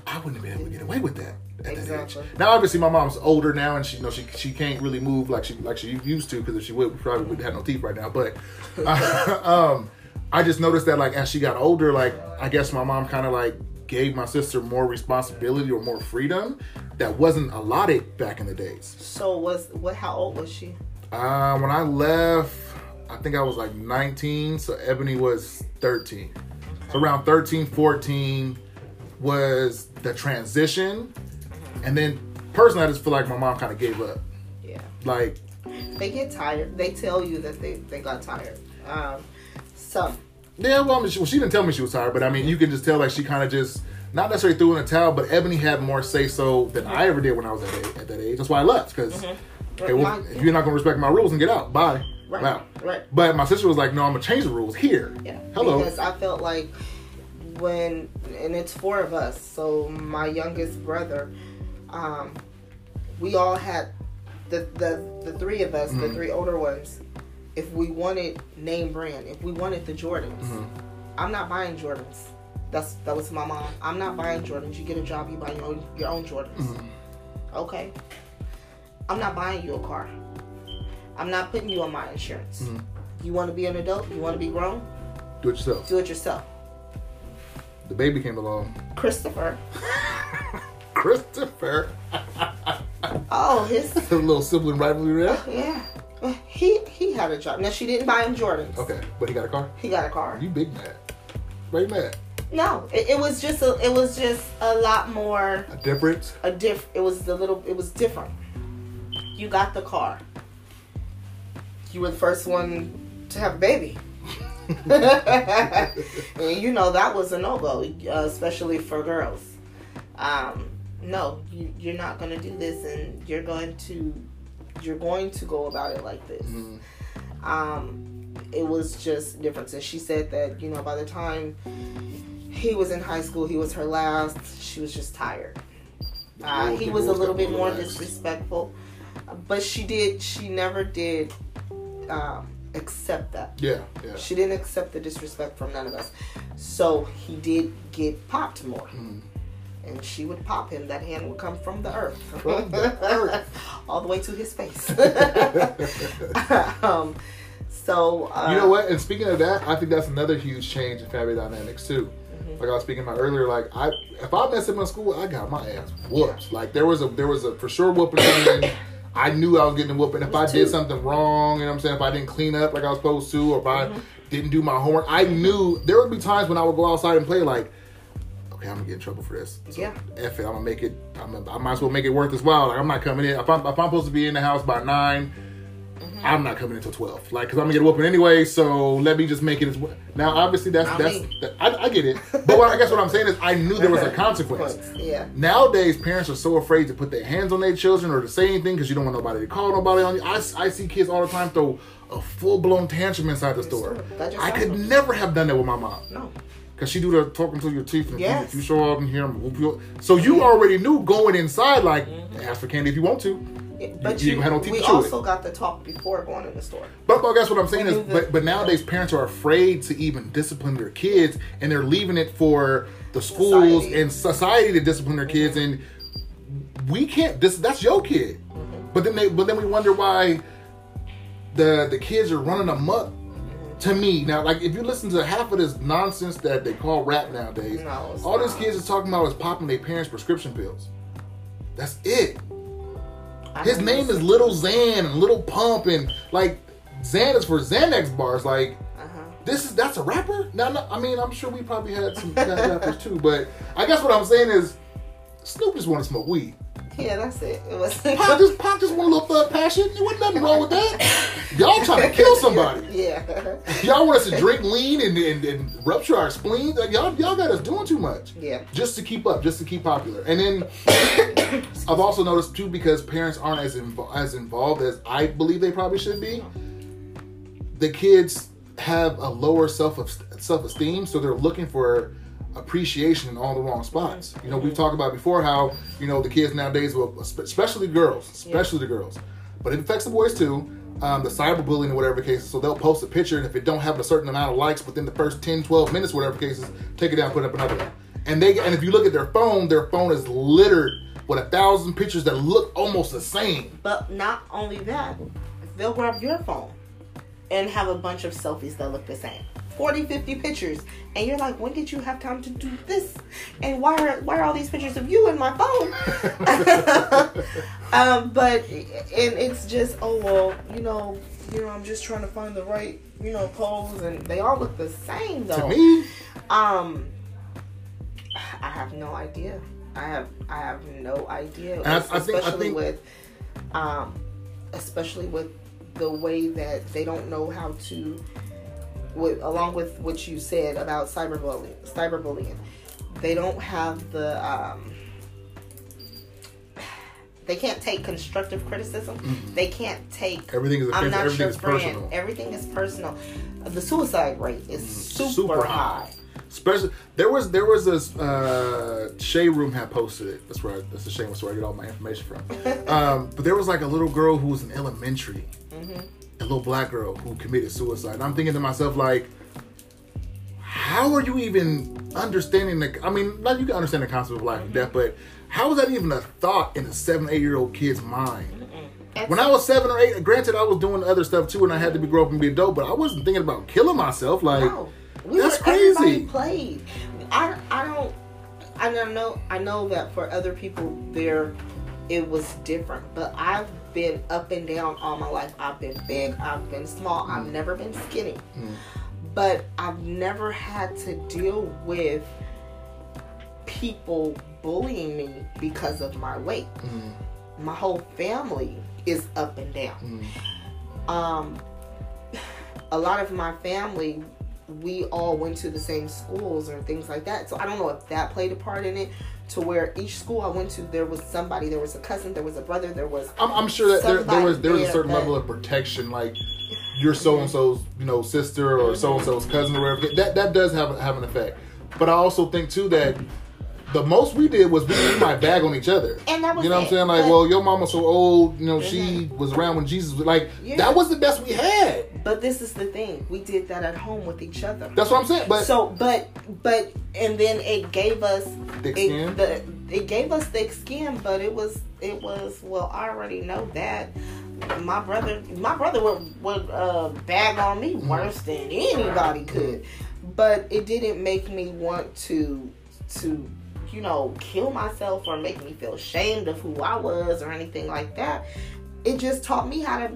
[SPEAKER 1] I wouldn't have been able to get away with that at that age. Now, obviously, my mom's older now, and she you know she she can't really move like she like she used to because if she would, we probably wouldn't have no teeth right now. But um, I just noticed that like as she got older, like I guess my mom kind of like gave my sister more responsibility or more freedom that wasn't allotted back in the days.
[SPEAKER 2] So was what? How old was she?
[SPEAKER 1] Uh, when I left, I think I was like 19, so Ebony was 13. So around 13, 14 was the transition. And then personally, I just feel like my mom kind of gave up.
[SPEAKER 2] Yeah.
[SPEAKER 1] Like,
[SPEAKER 2] They get tired. They tell you that they, they got tired. Um, so
[SPEAKER 1] yeah, well, I mean, she, well, she didn't tell me she was tired, but I mean, you can just tell like she kind of just not necessarily threw in a towel, but Ebony had more say so than I ever did when I was at, age, at that age. That's why I left because okay, well, if you're not gonna respect my rules, and get out, bye.
[SPEAKER 2] Right,
[SPEAKER 1] Wow.
[SPEAKER 2] right.
[SPEAKER 1] But my sister was like, "No, I'm gonna change the rules here."
[SPEAKER 2] Yeah.
[SPEAKER 1] Hello.
[SPEAKER 2] Because I felt like when, and it's four of us. So my youngest brother, um, we all had the the the three of us, the
[SPEAKER 1] Mhm.
[SPEAKER 2] three older ones. If we wanted name brand, if we wanted the Jordans,
[SPEAKER 1] Mhm.
[SPEAKER 2] I'm not buying Jordans. That's that was my mom. I'm not buying Jordans. You get a job, you buy your own your own Jordans.
[SPEAKER 1] Mhm.
[SPEAKER 2] Okay. I'm not buying you a car. I'm not putting you on my insurance.
[SPEAKER 1] Mhm.
[SPEAKER 2] You want to be an adult? You want to be grown?
[SPEAKER 1] Do it yourself.
[SPEAKER 2] Do it yourself.
[SPEAKER 1] The baby came along.
[SPEAKER 2] Christopher.
[SPEAKER 1] Christopher.
[SPEAKER 2] Oh, his
[SPEAKER 1] a little sibling rivalry there.
[SPEAKER 2] yeah. He he had a job. Now she didn't buy him Jordans.
[SPEAKER 1] Okay, but he got a car.
[SPEAKER 2] He got a car.
[SPEAKER 1] You big mad. Right mad.
[SPEAKER 2] No, it, it was just a it was just a lot more
[SPEAKER 1] A difference.
[SPEAKER 2] a diff. It was the little. It was different. You got the car. You were the first one to have a baby. and you know that was a no go, uh, especially for girls. Um, no, you, you're not going to do this, and you're going to you're going to go about it like this.
[SPEAKER 1] Mhm.
[SPEAKER 2] Um, it was just differences. She said that you know by the time he was in high school, he was her last. She was just tired. Uh, he was a little bit more disrespectful, but she did. She never did um, accept that.
[SPEAKER 1] Yeah, yeah.
[SPEAKER 2] She didn't accept the disrespect from none of us. So he did get popped more.
[SPEAKER 1] Mm.
[SPEAKER 2] And she would pop him. That hand would come from the earth.
[SPEAKER 1] From the earth.
[SPEAKER 2] All the way to his face. um, so. Uh,
[SPEAKER 1] You know what? And speaking of that, I think that's another huge change in family dynamics too.
[SPEAKER 2] Mm-hmm.
[SPEAKER 1] Like I was speaking about earlier, like I if I messed up in school, I got my ass whooped. Like there was a there was a for sure whooping. I knew I was getting a whooping. If I
[SPEAKER 2] too.
[SPEAKER 1] did something wrong, you know what I'm saying? If I didn't clean up like I was supposed to, or if I
[SPEAKER 2] Mm-hmm.
[SPEAKER 1] didn't do my homework, I knew there would be times when I would go outside and play like, okay, I'm gonna get in trouble for this. So,
[SPEAKER 2] Yeah.
[SPEAKER 1] F it, I'm gonna make it. I'm gonna, I might as well make it worth as well. Like I'm not coming in. If I'm if I'm supposed to be in the house by 9
[SPEAKER 2] Mm-hmm.
[SPEAKER 1] I'm not coming in until twelve. Like, cause I'm gonna get a whooping anyway. So let me just make it as well. Now, obviously, that's
[SPEAKER 2] Not
[SPEAKER 1] that's. That, I, I get it, but what I guess what I'm saying is, I knew there was a consequence.
[SPEAKER 2] Yeah.
[SPEAKER 1] Nowadays, parents are so afraid to put their hands on their children or to say anything because you don't want nobody to call nobody on you. I, I see kids all the time throw a full blown tantrum inside the store. I could never have done that with my mom.
[SPEAKER 2] No.
[SPEAKER 1] Cause she do the talking to your teeth and
[SPEAKER 2] Yes.
[SPEAKER 1] if you show up in here, you. So you already knew going inside, like
[SPEAKER 2] Mm-hmm.
[SPEAKER 1] ask for candy if you want to.
[SPEAKER 2] but you, you had no teeth we also it. got the talk before going in the store.
[SPEAKER 1] But, but guess what I'm saying is, the, but but nowadays parents are afraid to even discipline their kids, and they're leaving it for the schools society. and society to discipline their kids, mm-hmm. and we can't. This that's your kid. Mm-hmm. But then they, but then we wonder why the the kids are running amok to me now like if you listen to half of this nonsense that they call rap nowadays no, all not. these kids are talking about is popping their parents prescription pills. That's it. I his name is Lil Xan and Lil Pump and like xan is for xanax bars like uh-huh. this is that's a rapper? Now no, i mean i'm sure we probably had some rappers too but i guess what i'm saying is snoop just want to smoke weed
[SPEAKER 2] yeah, that's it. It was
[SPEAKER 1] Pac just Pac just want a little thug passion. There wasn't nothing wrong with that. Y'all trying to kill somebody.
[SPEAKER 2] Yeah.
[SPEAKER 1] Y'all want us to drink lean and, and, and rupture our spleen. Y'all y'all got us doing too much.
[SPEAKER 2] Yeah.
[SPEAKER 1] Just to keep up, just to keep popular. And then I've also noticed too because parents aren't as invo- as involved as I believe they probably should be. The kids have a lower self self esteem, so they're looking for appreciation in all the wrong spots. You know, we've talked about before how you know the kids nowadays, will, especially girls, especially yeah. the girls, but it affects the boys too. Um, the cyberbullying or whatever cases. So they'll post a picture, and if it don't have a certain amount of likes within the first 10, 12 minutes, whatever cases, take it down, put up another one. And they and if you look at their phone, their phone is littered with a thousand pictures that look almost the same.
[SPEAKER 2] But not only that, they'll grab your phone and have a bunch of selfies that look the same. 40, 50 pictures. And you're like, when did you have time to do this? And why are why are all these pictures of you in my phone? um, but and it's just, oh well, you know, you know, I'm just trying to find the right, you know, pose and they all look the same though.
[SPEAKER 1] To me.
[SPEAKER 2] Um I have no idea. I have I have no idea.
[SPEAKER 1] I, I think,
[SPEAKER 2] especially
[SPEAKER 1] I think,
[SPEAKER 2] with um especially with the way that they don't know how to with, along with what you said about cyberbullying, cyberbullying, they don't have the um, they can't take constructive criticism. Mm-hmm. They can't take
[SPEAKER 1] everything is I'm not everything your is friend. Personal.
[SPEAKER 2] Everything is personal. The suicide rate is mm-hmm. super, super high. high.
[SPEAKER 1] Especially there was there was this uh Room had posted it. That's where I, that's the shame. That's where I get all my information from. um, but there was like a little girl who was in elementary. Mm-hmm a little black girl who committed suicide. And I'm thinking to myself, like, how are you even understanding the? I mean, not you can understand the concept of life and death, but how is that even a thought in a seven, eight year old kid's mind? When I was seven or eight, granted, I was doing other stuff too, and I had to be grow up and be adult, but I wasn't thinking about killing myself. Like, no. we that's were, crazy.
[SPEAKER 2] Played. I, I don't. I know. I know that for other people, there, it was different. But I've been up and down all my life. I've been big, I've been small, I've mm. never been skinny. Mm. But I've never had to deal with people bullying me because of my weight. Mm. My whole family is up and down. Mm. Um, a lot of my family, we all went to the same schools or things like that. So I don't know if that played a part in it to where each school I went to, there was somebody, there was a cousin, there was a brother, there was.
[SPEAKER 1] I'm, I'm sure that there, there, was there was a certain that, level of protection, like your so and so's you know sister or mm-hmm. so and so's cousin or whatever. That that does have have an effect. But I also think too that the most we did was we might bag on each other.
[SPEAKER 2] And that was
[SPEAKER 1] You know
[SPEAKER 2] it.
[SPEAKER 1] what I'm saying? Like, but, well, your mama's so old, you know, mm-hmm. she was around when Jesus was like yeah. that was the best we had.
[SPEAKER 2] But this is the thing. We did that at home with each other.
[SPEAKER 1] That's what I'm saying. But
[SPEAKER 2] so but but and then it gave us thick skin. The, it gave us thick skin, but it was it was well I already know that my brother my brother would, would uh, bag on me mm-hmm. worse than anybody could but it didn't make me want to to you know, kill myself or make me feel ashamed of who I was or anything like that. It just taught me how to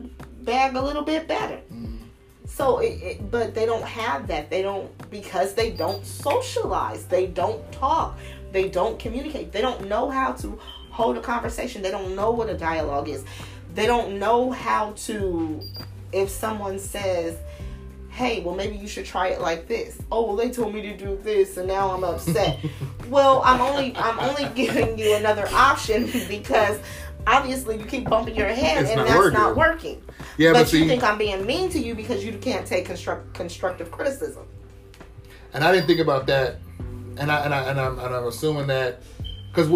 [SPEAKER 2] bag a little bit better. Mm. So, it, it, but they don't have that. They don't, because they don't socialize. They don't talk. They don't communicate. They don't know how to hold a conversation. They don't know what a dialogue is. They don't know how to, if someone says, hey, well, maybe you should try it like this. Oh, well, they told me to do this, and now I'm upset. well, I'm only I'm only giving you another option because obviously you keep bumping your head, it's and not that's working. not working. Yeah, but, but see, you think I'm being mean to you because you can't take construct, constructive criticism.
[SPEAKER 1] And I didn't think about that, and I and I and I'm, and I'm assuming that because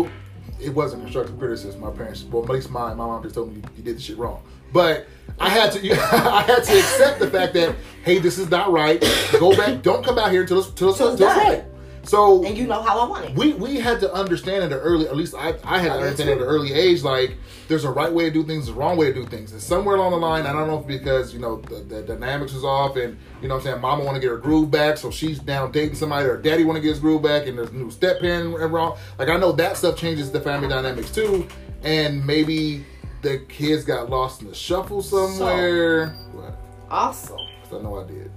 [SPEAKER 1] it wasn't constructive criticism. My parents, well, at least my my mom just told me you, you did the shit wrong. But I had to, I had to accept the fact that hey, this is not right. Go back. Don't come out here until it's, until it's, until it's right. So
[SPEAKER 2] and you know how I want it.
[SPEAKER 1] We we had to understand at an early, at least I, I had to understand at an early age, like there's a right way to do things, a wrong way to do things. And somewhere along the line, I don't know if because you know the, the dynamics is off, and you know what I'm saying, Mama want to get her groove back, so she's now dating somebody, or Daddy want to get his groove back, and there's new step parent and wrong. Like I know that stuff changes the family dynamics too, and maybe the kids got lost in the shuffle somewhere.
[SPEAKER 2] So, awesome.
[SPEAKER 1] I know I did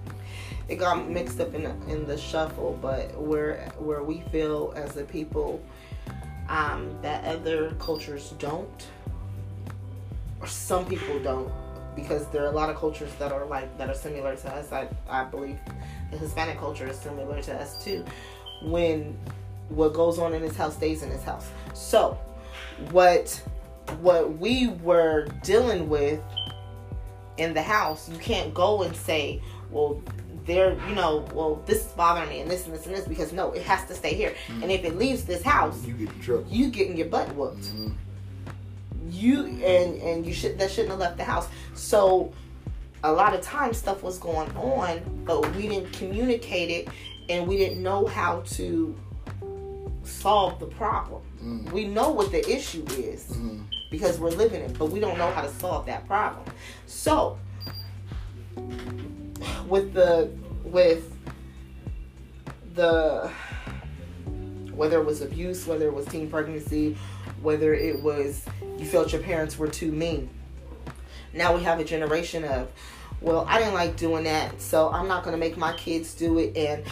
[SPEAKER 2] it got mixed up in the, in the shuffle. But where where we feel as a people um, that other cultures don't, or some people don't, because there are a lot of cultures that are like that are similar to us. I I believe the Hispanic culture is similar to us too. When what goes on in his house stays in his house. So what what we were dealing with in the house, you can't go and say, well, they're you know well this is bothering me and this and this and this because no it has to stay here mm-hmm. and if it leaves this house
[SPEAKER 1] you get in trouble
[SPEAKER 2] you getting your butt whooped mm-hmm. you and and you should that shouldn't have left the house so a lot of times stuff was going on but we didn't communicate it and we didn't know how to solve the problem mm-hmm. we know what the issue is mm-hmm. Because we're living it but we don't know how to solve that problem so with the with the whether it was abuse, whether it was teen pregnancy, whether it was you felt your parents were too mean. Now we have a generation of, well, I didn't like doing that, so I'm not going to make my kids do it. And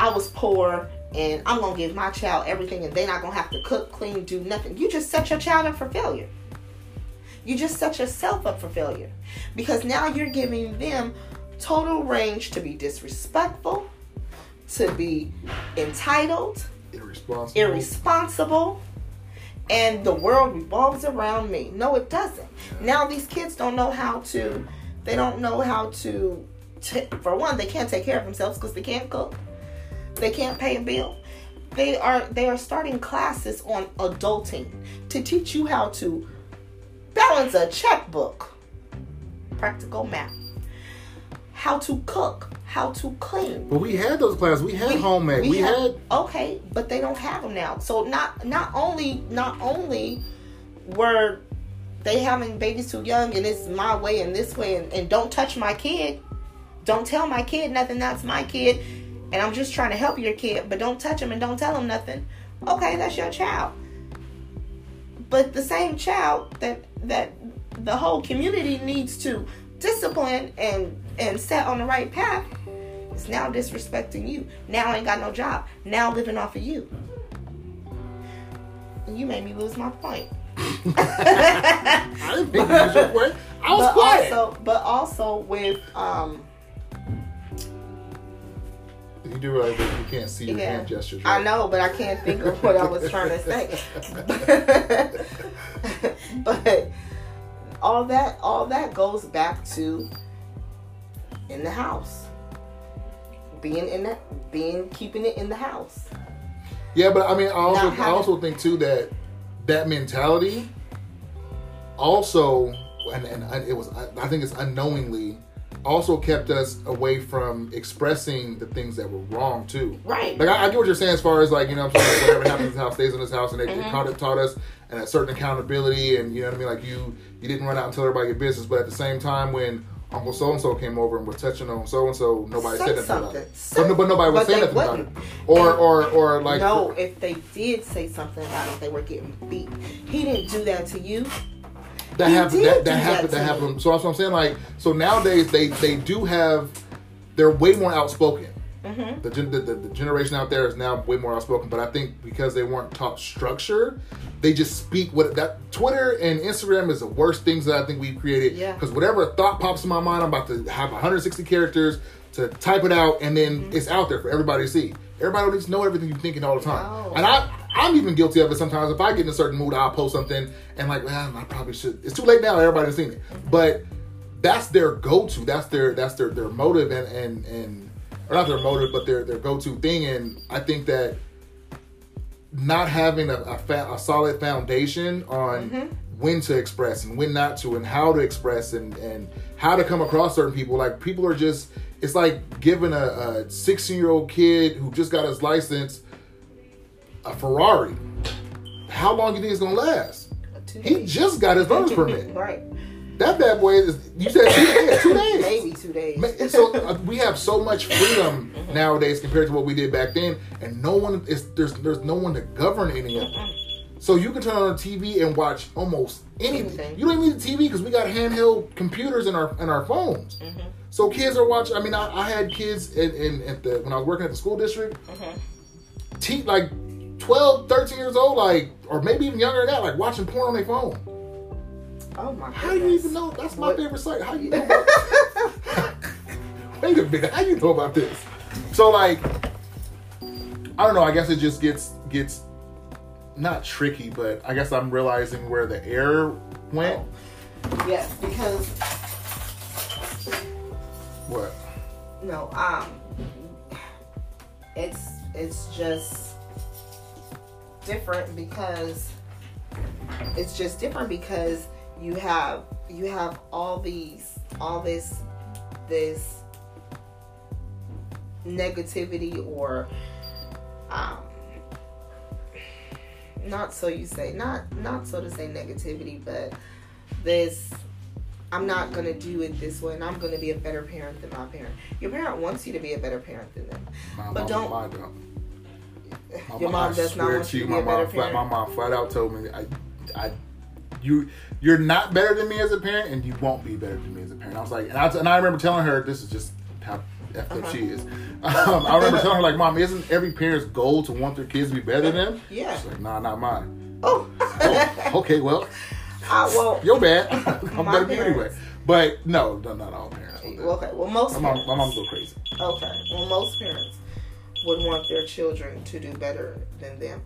[SPEAKER 2] I was poor, and I'm going to give my child everything, and they're not going to have to cook, clean, do nothing. You just set your child up for failure. You just set yourself up for failure because now you're giving them total range to be disrespectful, to be entitled,
[SPEAKER 1] irresponsible,
[SPEAKER 2] irresponsible, and the world revolves around me. No, it doesn't. Now these kids don't know how to. They don't know how to. T- for one, they can't take care of themselves because they can't cook. They can't pay a bill. They are they are starting classes on adulting to teach you how to balance a checkbook. Practical math how to cook, how to clean.
[SPEAKER 1] But we had those classes. We had we. We, we had, had,
[SPEAKER 2] okay, but they don't have them now. So not not only not only were they having babies too young and it's my way and this way and, and don't touch my kid. Don't tell my kid nothing. That's my kid, and I'm just trying to help your kid. But don't touch him and don't tell him nothing. Okay, that's your child. But the same child that that the whole community needs to discipline and and set on the right path is now disrespecting you. Now I ain't got no job. Now living off of you. You made me lose my point.
[SPEAKER 1] I didn't think you point. I was but quiet.
[SPEAKER 2] Also, but also with um
[SPEAKER 1] you do realize that you can't see your yeah, hand gestures. Right?
[SPEAKER 2] I know, but I can't think of what I was trying to say. but all that all that goes back to in the house being in that being keeping it in the house
[SPEAKER 1] yeah but i mean i also i also think too that that mentality also and, and it was i think it's unknowingly also kept us away from expressing the things that were wrong too.
[SPEAKER 2] Right.
[SPEAKER 1] Like I, I get what you're saying as far as like you know I'm saying like, whatever happens in the house stays in this house, and they, mm-hmm. they taught, taught us and a certain accountability, and you know what I mean. Like you you didn't run out and tell everybody your business, but at the same time when Uncle So and So came over and was touching on so and so. Nobody Say said nothing about it. But, but, nobody was saying nothing wouldn't. about it. Or, or, or like.
[SPEAKER 2] No, if they did say something about it, they were getting beat. He didn't do that to you
[SPEAKER 1] that happened. That, that happened. That, that happened. So that's what I'm saying. Like, so nowadays they they do have. They're way more outspoken. Mm-hmm. The, the, the, the, generation out there is now way more outspoken, but I think because they weren't taught structure, they just speak what that Twitter and Instagram is the worst things that I think we've created.
[SPEAKER 2] Yeah.
[SPEAKER 1] Because whatever thought pops in my mind, I'm about to have 160 characters to type it out, and then mm-hmm. it's out there for everybody to see. Everybody needs to know everything you're thinking all the time. Oh. And I, I'm even guilty of it sometimes. If I get in a certain mood, I'll post something and like, well, I probably should. It's too late now. Everybody's seen it, but that's their go-to. That's their that's their their motive and and and or not their motive, but their their go-to thing. And I think that not having a, a, fa- a solid foundation on mm-hmm. when to express and when not to and how to express and, and how to come across certain people like people are just it's like giving a, a 16 year old kid who just got his license a ferrari how long do you think it's gonna last he just got his learner's permit
[SPEAKER 2] right
[SPEAKER 1] that bad boy is. You said two days. Two days.
[SPEAKER 2] Maybe two days.
[SPEAKER 1] So uh, we have so much freedom nowadays compared to what we did back then, and no one is there's there's no one to govern any of it. So you can turn on the TV and watch almost anything. You don't need the TV because we got handheld computers in our in our phones. Mm-hmm. So kids are watching. I mean, I, I had kids in, in, at the when I was working at the school district. Mm-hmm. Te- like 12, 13 years old, like or maybe even younger than that, like watching porn on their phone.
[SPEAKER 2] Oh my!
[SPEAKER 1] How do you even know? That's my what? favorite site. How do you know? About Wait a minute. How do you know about this? So like, I don't know. I guess it just gets gets not tricky, but I guess I'm realizing where the air went.
[SPEAKER 2] Oh. Yes, because
[SPEAKER 1] what?
[SPEAKER 2] No, um, it's it's just different because it's just different because you have you have all these all this this negativity or um not so you say not not so to say negativity but this I'm not gonna do it this way, and I'm gonna be a better parent than my parent. Your parent wants you to be a better parent than them,
[SPEAKER 1] my
[SPEAKER 2] but
[SPEAKER 1] don't.
[SPEAKER 2] My,
[SPEAKER 1] my
[SPEAKER 2] your mom, does not want you to be a better parent.
[SPEAKER 1] my mom flat out told me I, I you you're not better than me as a parent, and you won't be better than me as a parent. I was like, and I, and I remember telling her this is just effed uh-huh. she is. Um, I remember telling her like, Mom, isn't every parent's goal to want their kids to be better than them?
[SPEAKER 2] Yeah.
[SPEAKER 1] She's like, Nah, not mine.
[SPEAKER 2] Oh.
[SPEAKER 1] oh okay, well.
[SPEAKER 2] Uh, well,
[SPEAKER 1] you're bad. I'm better than you anyway. But no, no, not all parents.
[SPEAKER 2] Okay, well, most
[SPEAKER 1] my, mom, my mom's a little crazy.
[SPEAKER 2] Okay, well, most parents would want their children to do better than them.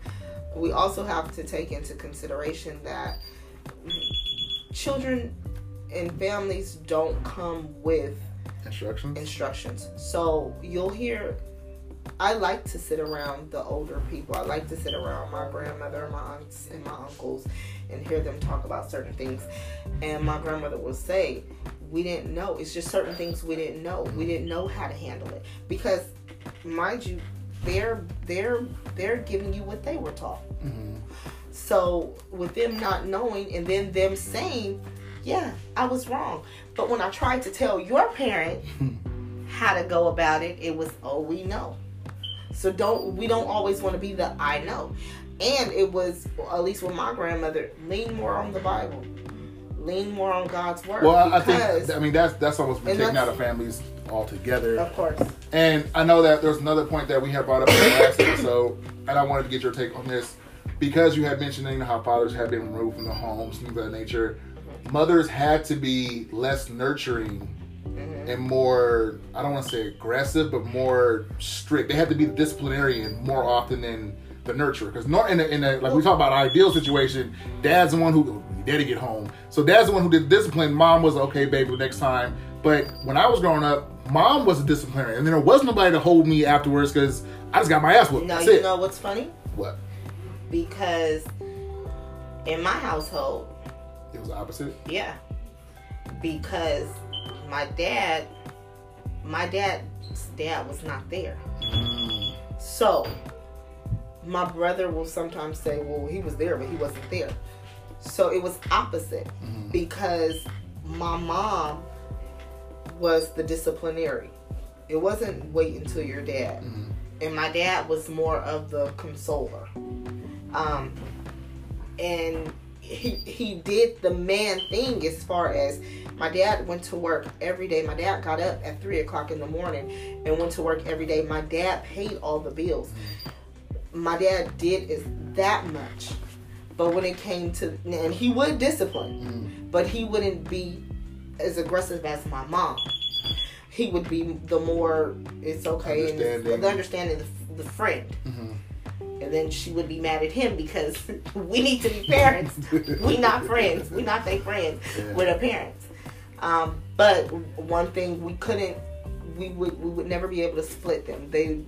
[SPEAKER 2] We also have to take into consideration that children and families don't come with
[SPEAKER 1] instructions.
[SPEAKER 2] Instructions. So you'll hear. I like to sit around the older people. I like to sit around my grandmother, my aunts, and my uncles, and hear them talk about certain things. And my grandmother will say, "We didn't know. It's just certain things we didn't know. We didn't know how to handle it because, mind you, they're they're they're giving you what they were taught." Mm-hmm. So with them not knowing and then them saying, yeah, I was wrong. But when I tried to tell your parent how to go about it, it was, oh, we know. So don't we don't always want to be the I know. And it was at least with my grandmother, lean more on the Bible. Lean more on God's word.
[SPEAKER 1] Well, I think I mean that's that's almost been taken out of families altogether.
[SPEAKER 2] Of course.
[SPEAKER 1] And I know that there's another point that we have brought up in the last episode, and I wanted to get your take on this because you had mentioned you know, how fathers have been removed from the homes, things of that nature. Mothers had to be less nurturing mm-hmm. and more I don't want to say aggressive, but more strict. They had to be the disciplinarian more often than the nurturer. Because in a, in a, like we talk about ideal situation, dad's the one who daddy get home. So dad's the one who did discipline. Mom was okay, baby, next time. But when I was growing up, mom was a disciplinarian, and then there was nobody to hold me afterwards because I just got my ass whooped.
[SPEAKER 2] Now you it. know what's funny?
[SPEAKER 1] What?
[SPEAKER 2] because in my household,
[SPEAKER 1] it was opposite.
[SPEAKER 2] Yeah, because my dad, my dad's dad was not there, mm. so my brother will sometimes say, "Well, he was there, but he wasn't there." So it was opposite mm-hmm. because my mom was the disciplinary. It wasn't wait until your dad. Mm-hmm. And my dad was more of the consoler. Um, and he he did the man thing as far as my dad went to work every day. My dad got up at three o'clock in the morning and went to work every day. My dad paid all the bills. My dad did is that much. But when it came to and he would discipline, mm. but he wouldn't be as aggressive as my mom. He would be the more it's okay and the understanding the, the friend. Mm-hmm and then she would be mad at him because we need to be parents. we not friends. We not they friends. Yeah. We're the parents. Um, but one thing we couldn't, we would we would never be able to split them. They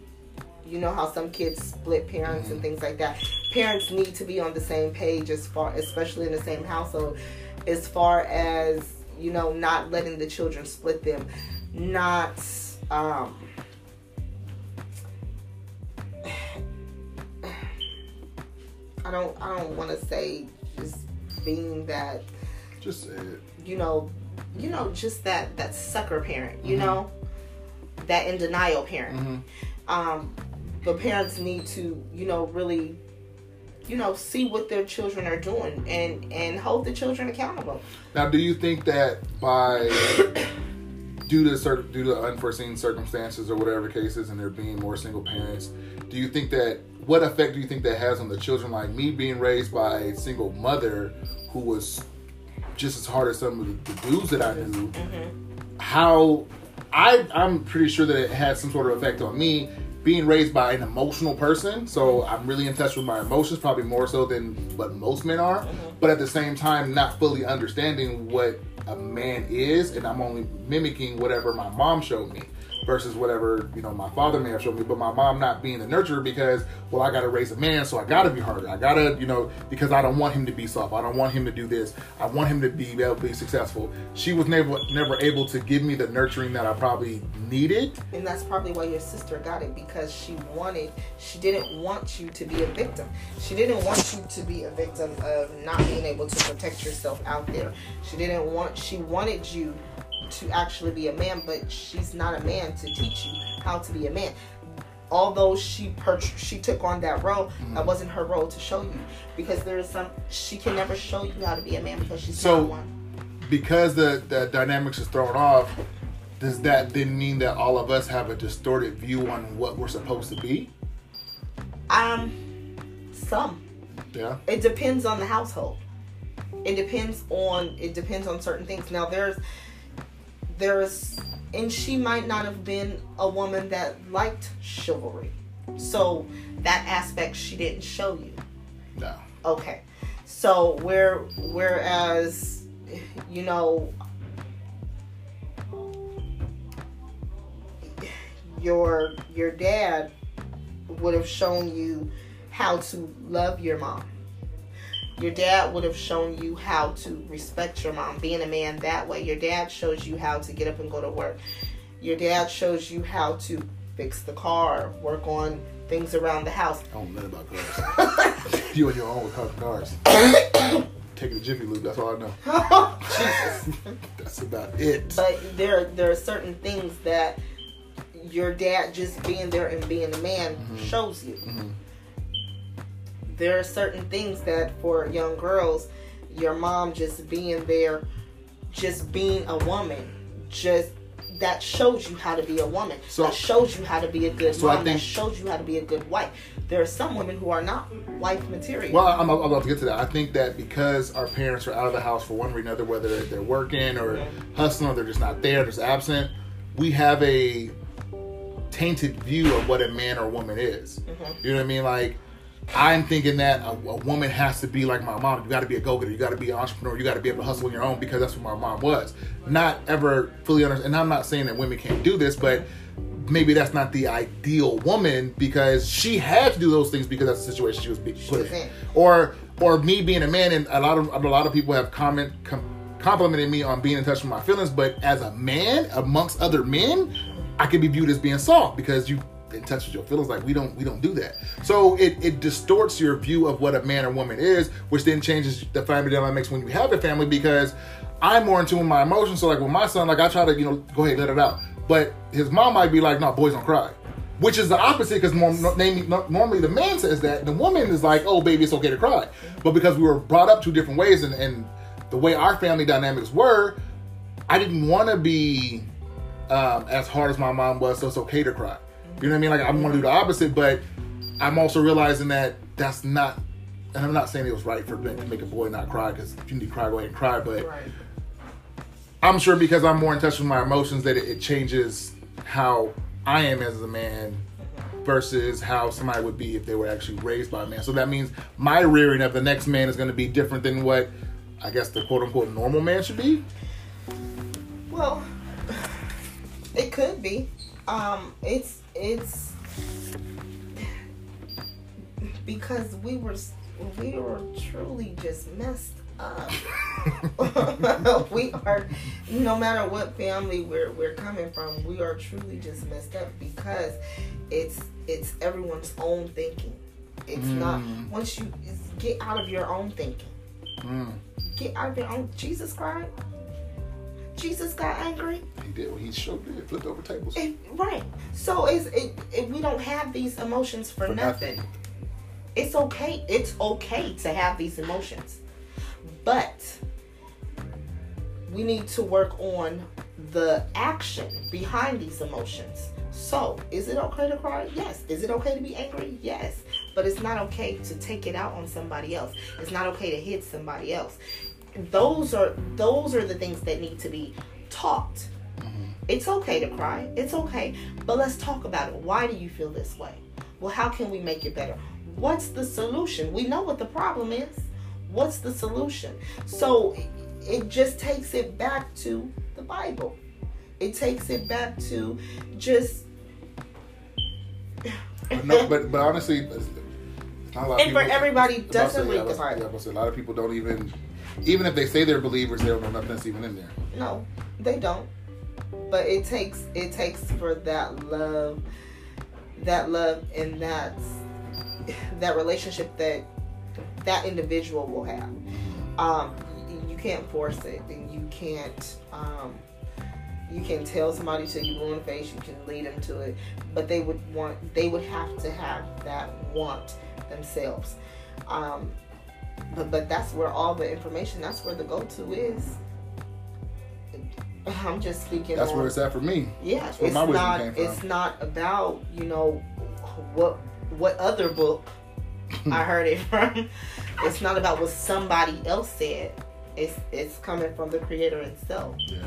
[SPEAKER 2] you know how some kids split parents and things like that. Parents need to be on the same page as far, especially in the same household, as far as you know, not letting the children split them, not. Um, I don't. I don't want to say just being that.
[SPEAKER 1] Just say it.
[SPEAKER 2] You know, you know, just that that sucker parent. You mm-hmm. know, that in denial parent. Mm-hmm. Um, but parents need to, you know, really, you know, see what their children are doing and and hold the children accountable.
[SPEAKER 1] Now, do you think that by due to certain due to unforeseen circumstances or whatever cases, and there being more single parents, do you think that what effect do you think that has on the children? Like me being raised by a single mother who was just as hard as some of the dudes that I knew. Mm-hmm. How I I'm pretty sure that it had some sort of effect on me being raised by an emotional person, so I'm really in touch with my emotions, probably more so than what most men are. Mm-hmm. But at the same time, not fully understanding what a man is, and I'm only mimicking whatever my mom showed me versus whatever you know my father may have shown me. But my mom not being the nurturer because well I got to raise a man, so I got to be harder. I got to you know because I don't want him to be soft. I don't want him to do this. I want him to be able to be successful. She was never never able to give me the nurturing that I probably needed.
[SPEAKER 2] And that's probably why your sister got it because she wanted. She didn't want you to be a victim. She didn't want you to be a victim of not being able to protect yourself out there. She didn't want. She wanted you to actually be a man, but she's not a man to teach you how to be a man. Although she per- she took on that role, mm-hmm. that wasn't her role to show you because there is some she can never show you how to be a man because she's so, not one.
[SPEAKER 1] Because the the dynamics is thrown off, does that then mean that all of us have a distorted view on what we're supposed to be?
[SPEAKER 2] Um, some.
[SPEAKER 1] Yeah.
[SPEAKER 2] It depends on the household. It depends on it depends on certain things. Now there's there's and she might not have been a woman that liked chivalry. So that aspect she didn't show you.
[SPEAKER 1] No.
[SPEAKER 2] Okay. So where whereas you know your your dad would have shown you how to love your mom your dad would have shown you how to respect your mom, being a man that way. Your dad shows you how to get up and go to work. Your dad shows you how to fix the car, work on things around the house.
[SPEAKER 1] I don't know about cars. you on your own with cars. Taking a Jiffy Lube, that's all I know. Jesus. that's about it.
[SPEAKER 2] But there, there are certain things that your dad just being there and being a man mm-hmm. shows you. Mm-hmm there are certain things that for young girls, your mom just being there, just being a woman, just that shows you how to be a woman. So, that shows you how to be a good so mom. Think, that shows you how to be a good wife. There are some women who are not wife material.
[SPEAKER 1] Well, I'm, I'm, about to get to that. I think that because our parents are out of the house for one reason or another, whether they're working or mm-hmm. hustling or they're just not there, just absent, we have a tainted view of what a man or woman is. Mm-hmm. You know what I mean? Like I'm thinking that a, a, woman has to be like my mom. You got to be a go-getter. You got to be an entrepreneur. You got to be able to hustle on your own because that's what my mom was. Not ever fully understand. And I'm not saying that women can't do this, but maybe that's not the ideal woman because she had to do those things because that's the situation she was being put in. Or or me being a man, and a lot of a lot of people have comment com- complimented me on being in touch with my feelings. But as a man, amongst other men, I could be viewed as being soft because you in touch with your feelings. Like we don't we don't do that. So it, it distorts your view of what a man or woman is, which then changes the family dynamics when you have a family because I'm more in tune with my emotions. So like with my son, like I try to, you know, go ahead, let it out. But his mom might be like, no, boys don't cry. Which is the opposite because normally the man says that. The woman is like, oh, baby, it's okay to cry. But because we were brought up two different ways and, and the way our family dynamics were, I didn't want to be um, as hard as my mom was, so it's okay to cry. You know what I mean? Like I want to do the opposite, but I'm also realizing that that's not. And I'm not saying it was right for to make a boy not cry because if you need to cry, go ahead and cry. But right. I'm sure because I'm more in touch with my emotions that it, it changes how I am as a man versus how somebody would be if they were actually raised by a man. So that means my rearing of the next man is going to be different than what I guess the quote unquote normal man should be.
[SPEAKER 2] Well, it could be. Um, it's it's because we were we were truly just messed up. we are no matter what family we're we're coming from, we are truly just messed up because it's it's everyone's own thinking. It's mm. not once you get out of your own thinking. Mm. Get out of your own Jesus cried. Jesus got angry.
[SPEAKER 1] He did. He showed did. Flipped over tables.
[SPEAKER 2] It, right. So it's it, it, We don't have these emotions for, for nothing. nothing. It's okay. It's okay to have these emotions, but we need to work on the action behind these emotions. So, is it okay to cry? Yes. Is it okay to be angry? Yes. But it's not okay to take it out on somebody else. It's not okay to hit somebody else those are those are the things that need to be taught. Mm-hmm. It's okay to cry. It's okay. But let's talk about it. Why do you feel this way? Well, how can we make it better? What's the solution? We know what the problem is. What's the solution? So it just takes it back to the Bible. It takes it back to just
[SPEAKER 1] no, but but honestly,
[SPEAKER 2] and for everybody doesn't read the
[SPEAKER 1] Bible. Yeah, a lot of people don't even even if they say they're believers, they don't know nothing that's even in there.
[SPEAKER 2] No, they don't. But it takes it takes for that love, that love, and that that relationship that that individual will have. Um, you can't force it, and you can't. Um, you can tell somebody to you blue in the face. You can lead them to it, but they would want. They would have to have that want themselves. Um, but but that's where all the information. That's where the go to is. I'm just speaking.
[SPEAKER 1] That's on, where it's at for me.
[SPEAKER 2] Yeah, it's not. It's not about you know what what other book I heard it from. It's not about what somebody else said. It's it's coming from the creator itself.
[SPEAKER 1] Yeah.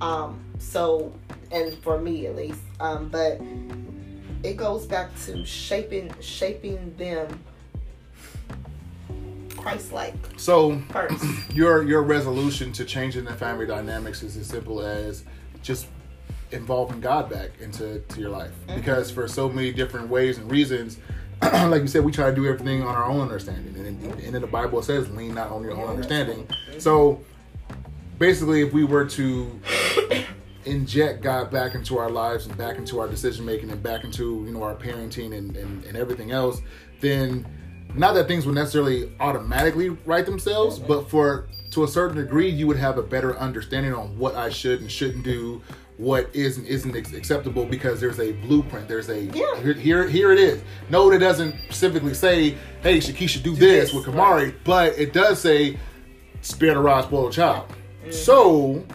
[SPEAKER 2] Um. So, and for me at least. Um. But it goes back to shaping shaping them Christ-like.
[SPEAKER 1] So, first. your your resolution to changing the family dynamics is as simple as just involving God back into to your life. Mm-hmm. Because for so many different ways and reasons, like you said, we try to do everything on our own understanding, and in, and in the Bible it says, "Lean not on your own understanding." So, basically, if we were to inject God back into our lives and back into our decision making and back into you know our parenting and, and, and everything else, then not that things would necessarily automatically write themselves, but for to a certain degree, you would have a better understanding on what I should and shouldn't do, what is and isn't acceptable because there's a blueprint. There's a yeah. here, here it is. No, it doesn't specifically say, "Hey, Shakisha, do, do this, this, with Kamari," right. but it does say, "Spare the rod, spoil the child." Mm-hmm. So. Mm-hmm.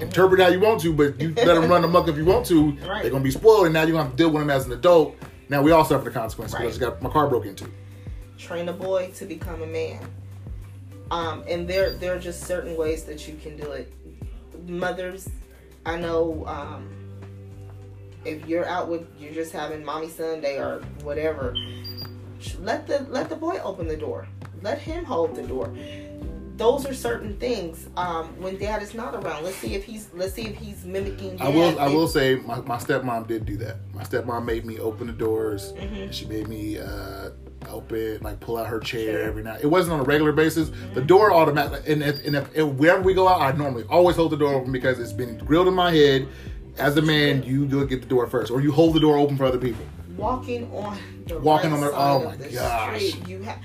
[SPEAKER 1] Interpret how you want to, but you let them run amok if you want to. Right. They're gonna be spoiled, and now you're gonna have to deal with them as an adult. Now we all suffer the consequences right. because got my car broke into
[SPEAKER 2] train a boy to become a man. Um, and there there are just certain ways that you can do it. Mothers, I know um, if you're out with you're just having mommy Sunday or whatever, let the let the boy open the door. Let him hold the door. Those are certain things. Um, when dad is not around, let's see if he's let's see if he's mimicking.
[SPEAKER 1] I will I will say my, my stepmom did do that. My stepmom made me open the doors. Mm-hmm. She made me uh, open, like pull out her chair every night. It wasn't on a regular basis. The door automatically, and, if, and, if, and wherever we go out, I normally always hold the door open because it's been grilled in my head. As a man, you do get the door first, or you hold the door open for other people.
[SPEAKER 2] Walking on the
[SPEAKER 1] walking
[SPEAKER 2] right
[SPEAKER 1] on the oh my the gosh,
[SPEAKER 2] street, you have,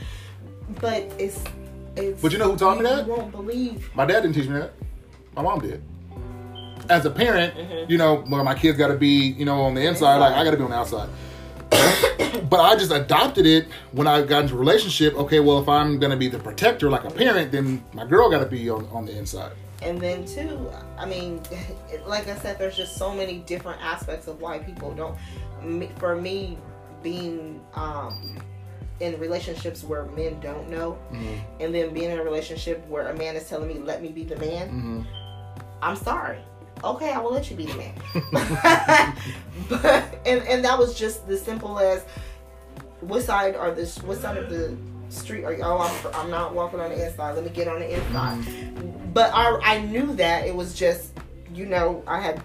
[SPEAKER 2] but it's it's.
[SPEAKER 1] But you know who taught me that?
[SPEAKER 2] You won't believe.
[SPEAKER 1] My dad didn't teach me that. My mom did as a parent, mm-hmm. you know, well, my kids got to be, you know, on the inside, inside. like I got to be on the outside. But I just adopted it when I got into a relationship. Okay, well, if I'm gonna be the protector, like a parent, then my girl got to be on, on the inside.
[SPEAKER 2] And then too, I mean, like I said, there's just so many different aspects of why people don't. For me, being um, in relationships where men don't know, mm-hmm. and then being in a relationship where a man is telling me, "Let me be the man," mm-hmm. I'm sorry okay, I will let you be the man. but and and that was just as simple as what side are this? What side of the street are you? Oh, I'm, I'm not walking on the inside. Let me get on the inside. Mm-hmm. But I I knew that it was just you know I had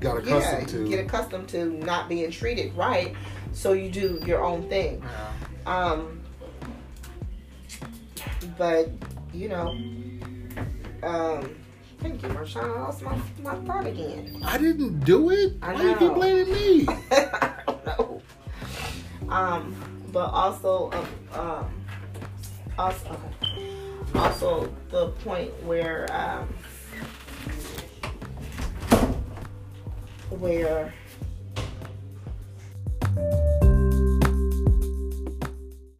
[SPEAKER 1] got accustomed
[SPEAKER 2] yeah,
[SPEAKER 1] to
[SPEAKER 2] get accustomed to not being treated right. so you do your own thing.
[SPEAKER 1] Yeah.
[SPEAKER 2] Um, but you know, um, Thank you, Marshawn. I lost my, my thought again.
[SPEAKER 1] I didn't do it.
[SPEAKER 2] I
[SPEAKER 1] Why know. you keep blaming me?
[SPEAKER 2] I don't know. Um, but also, um, um also, okay. also the point where, um, where.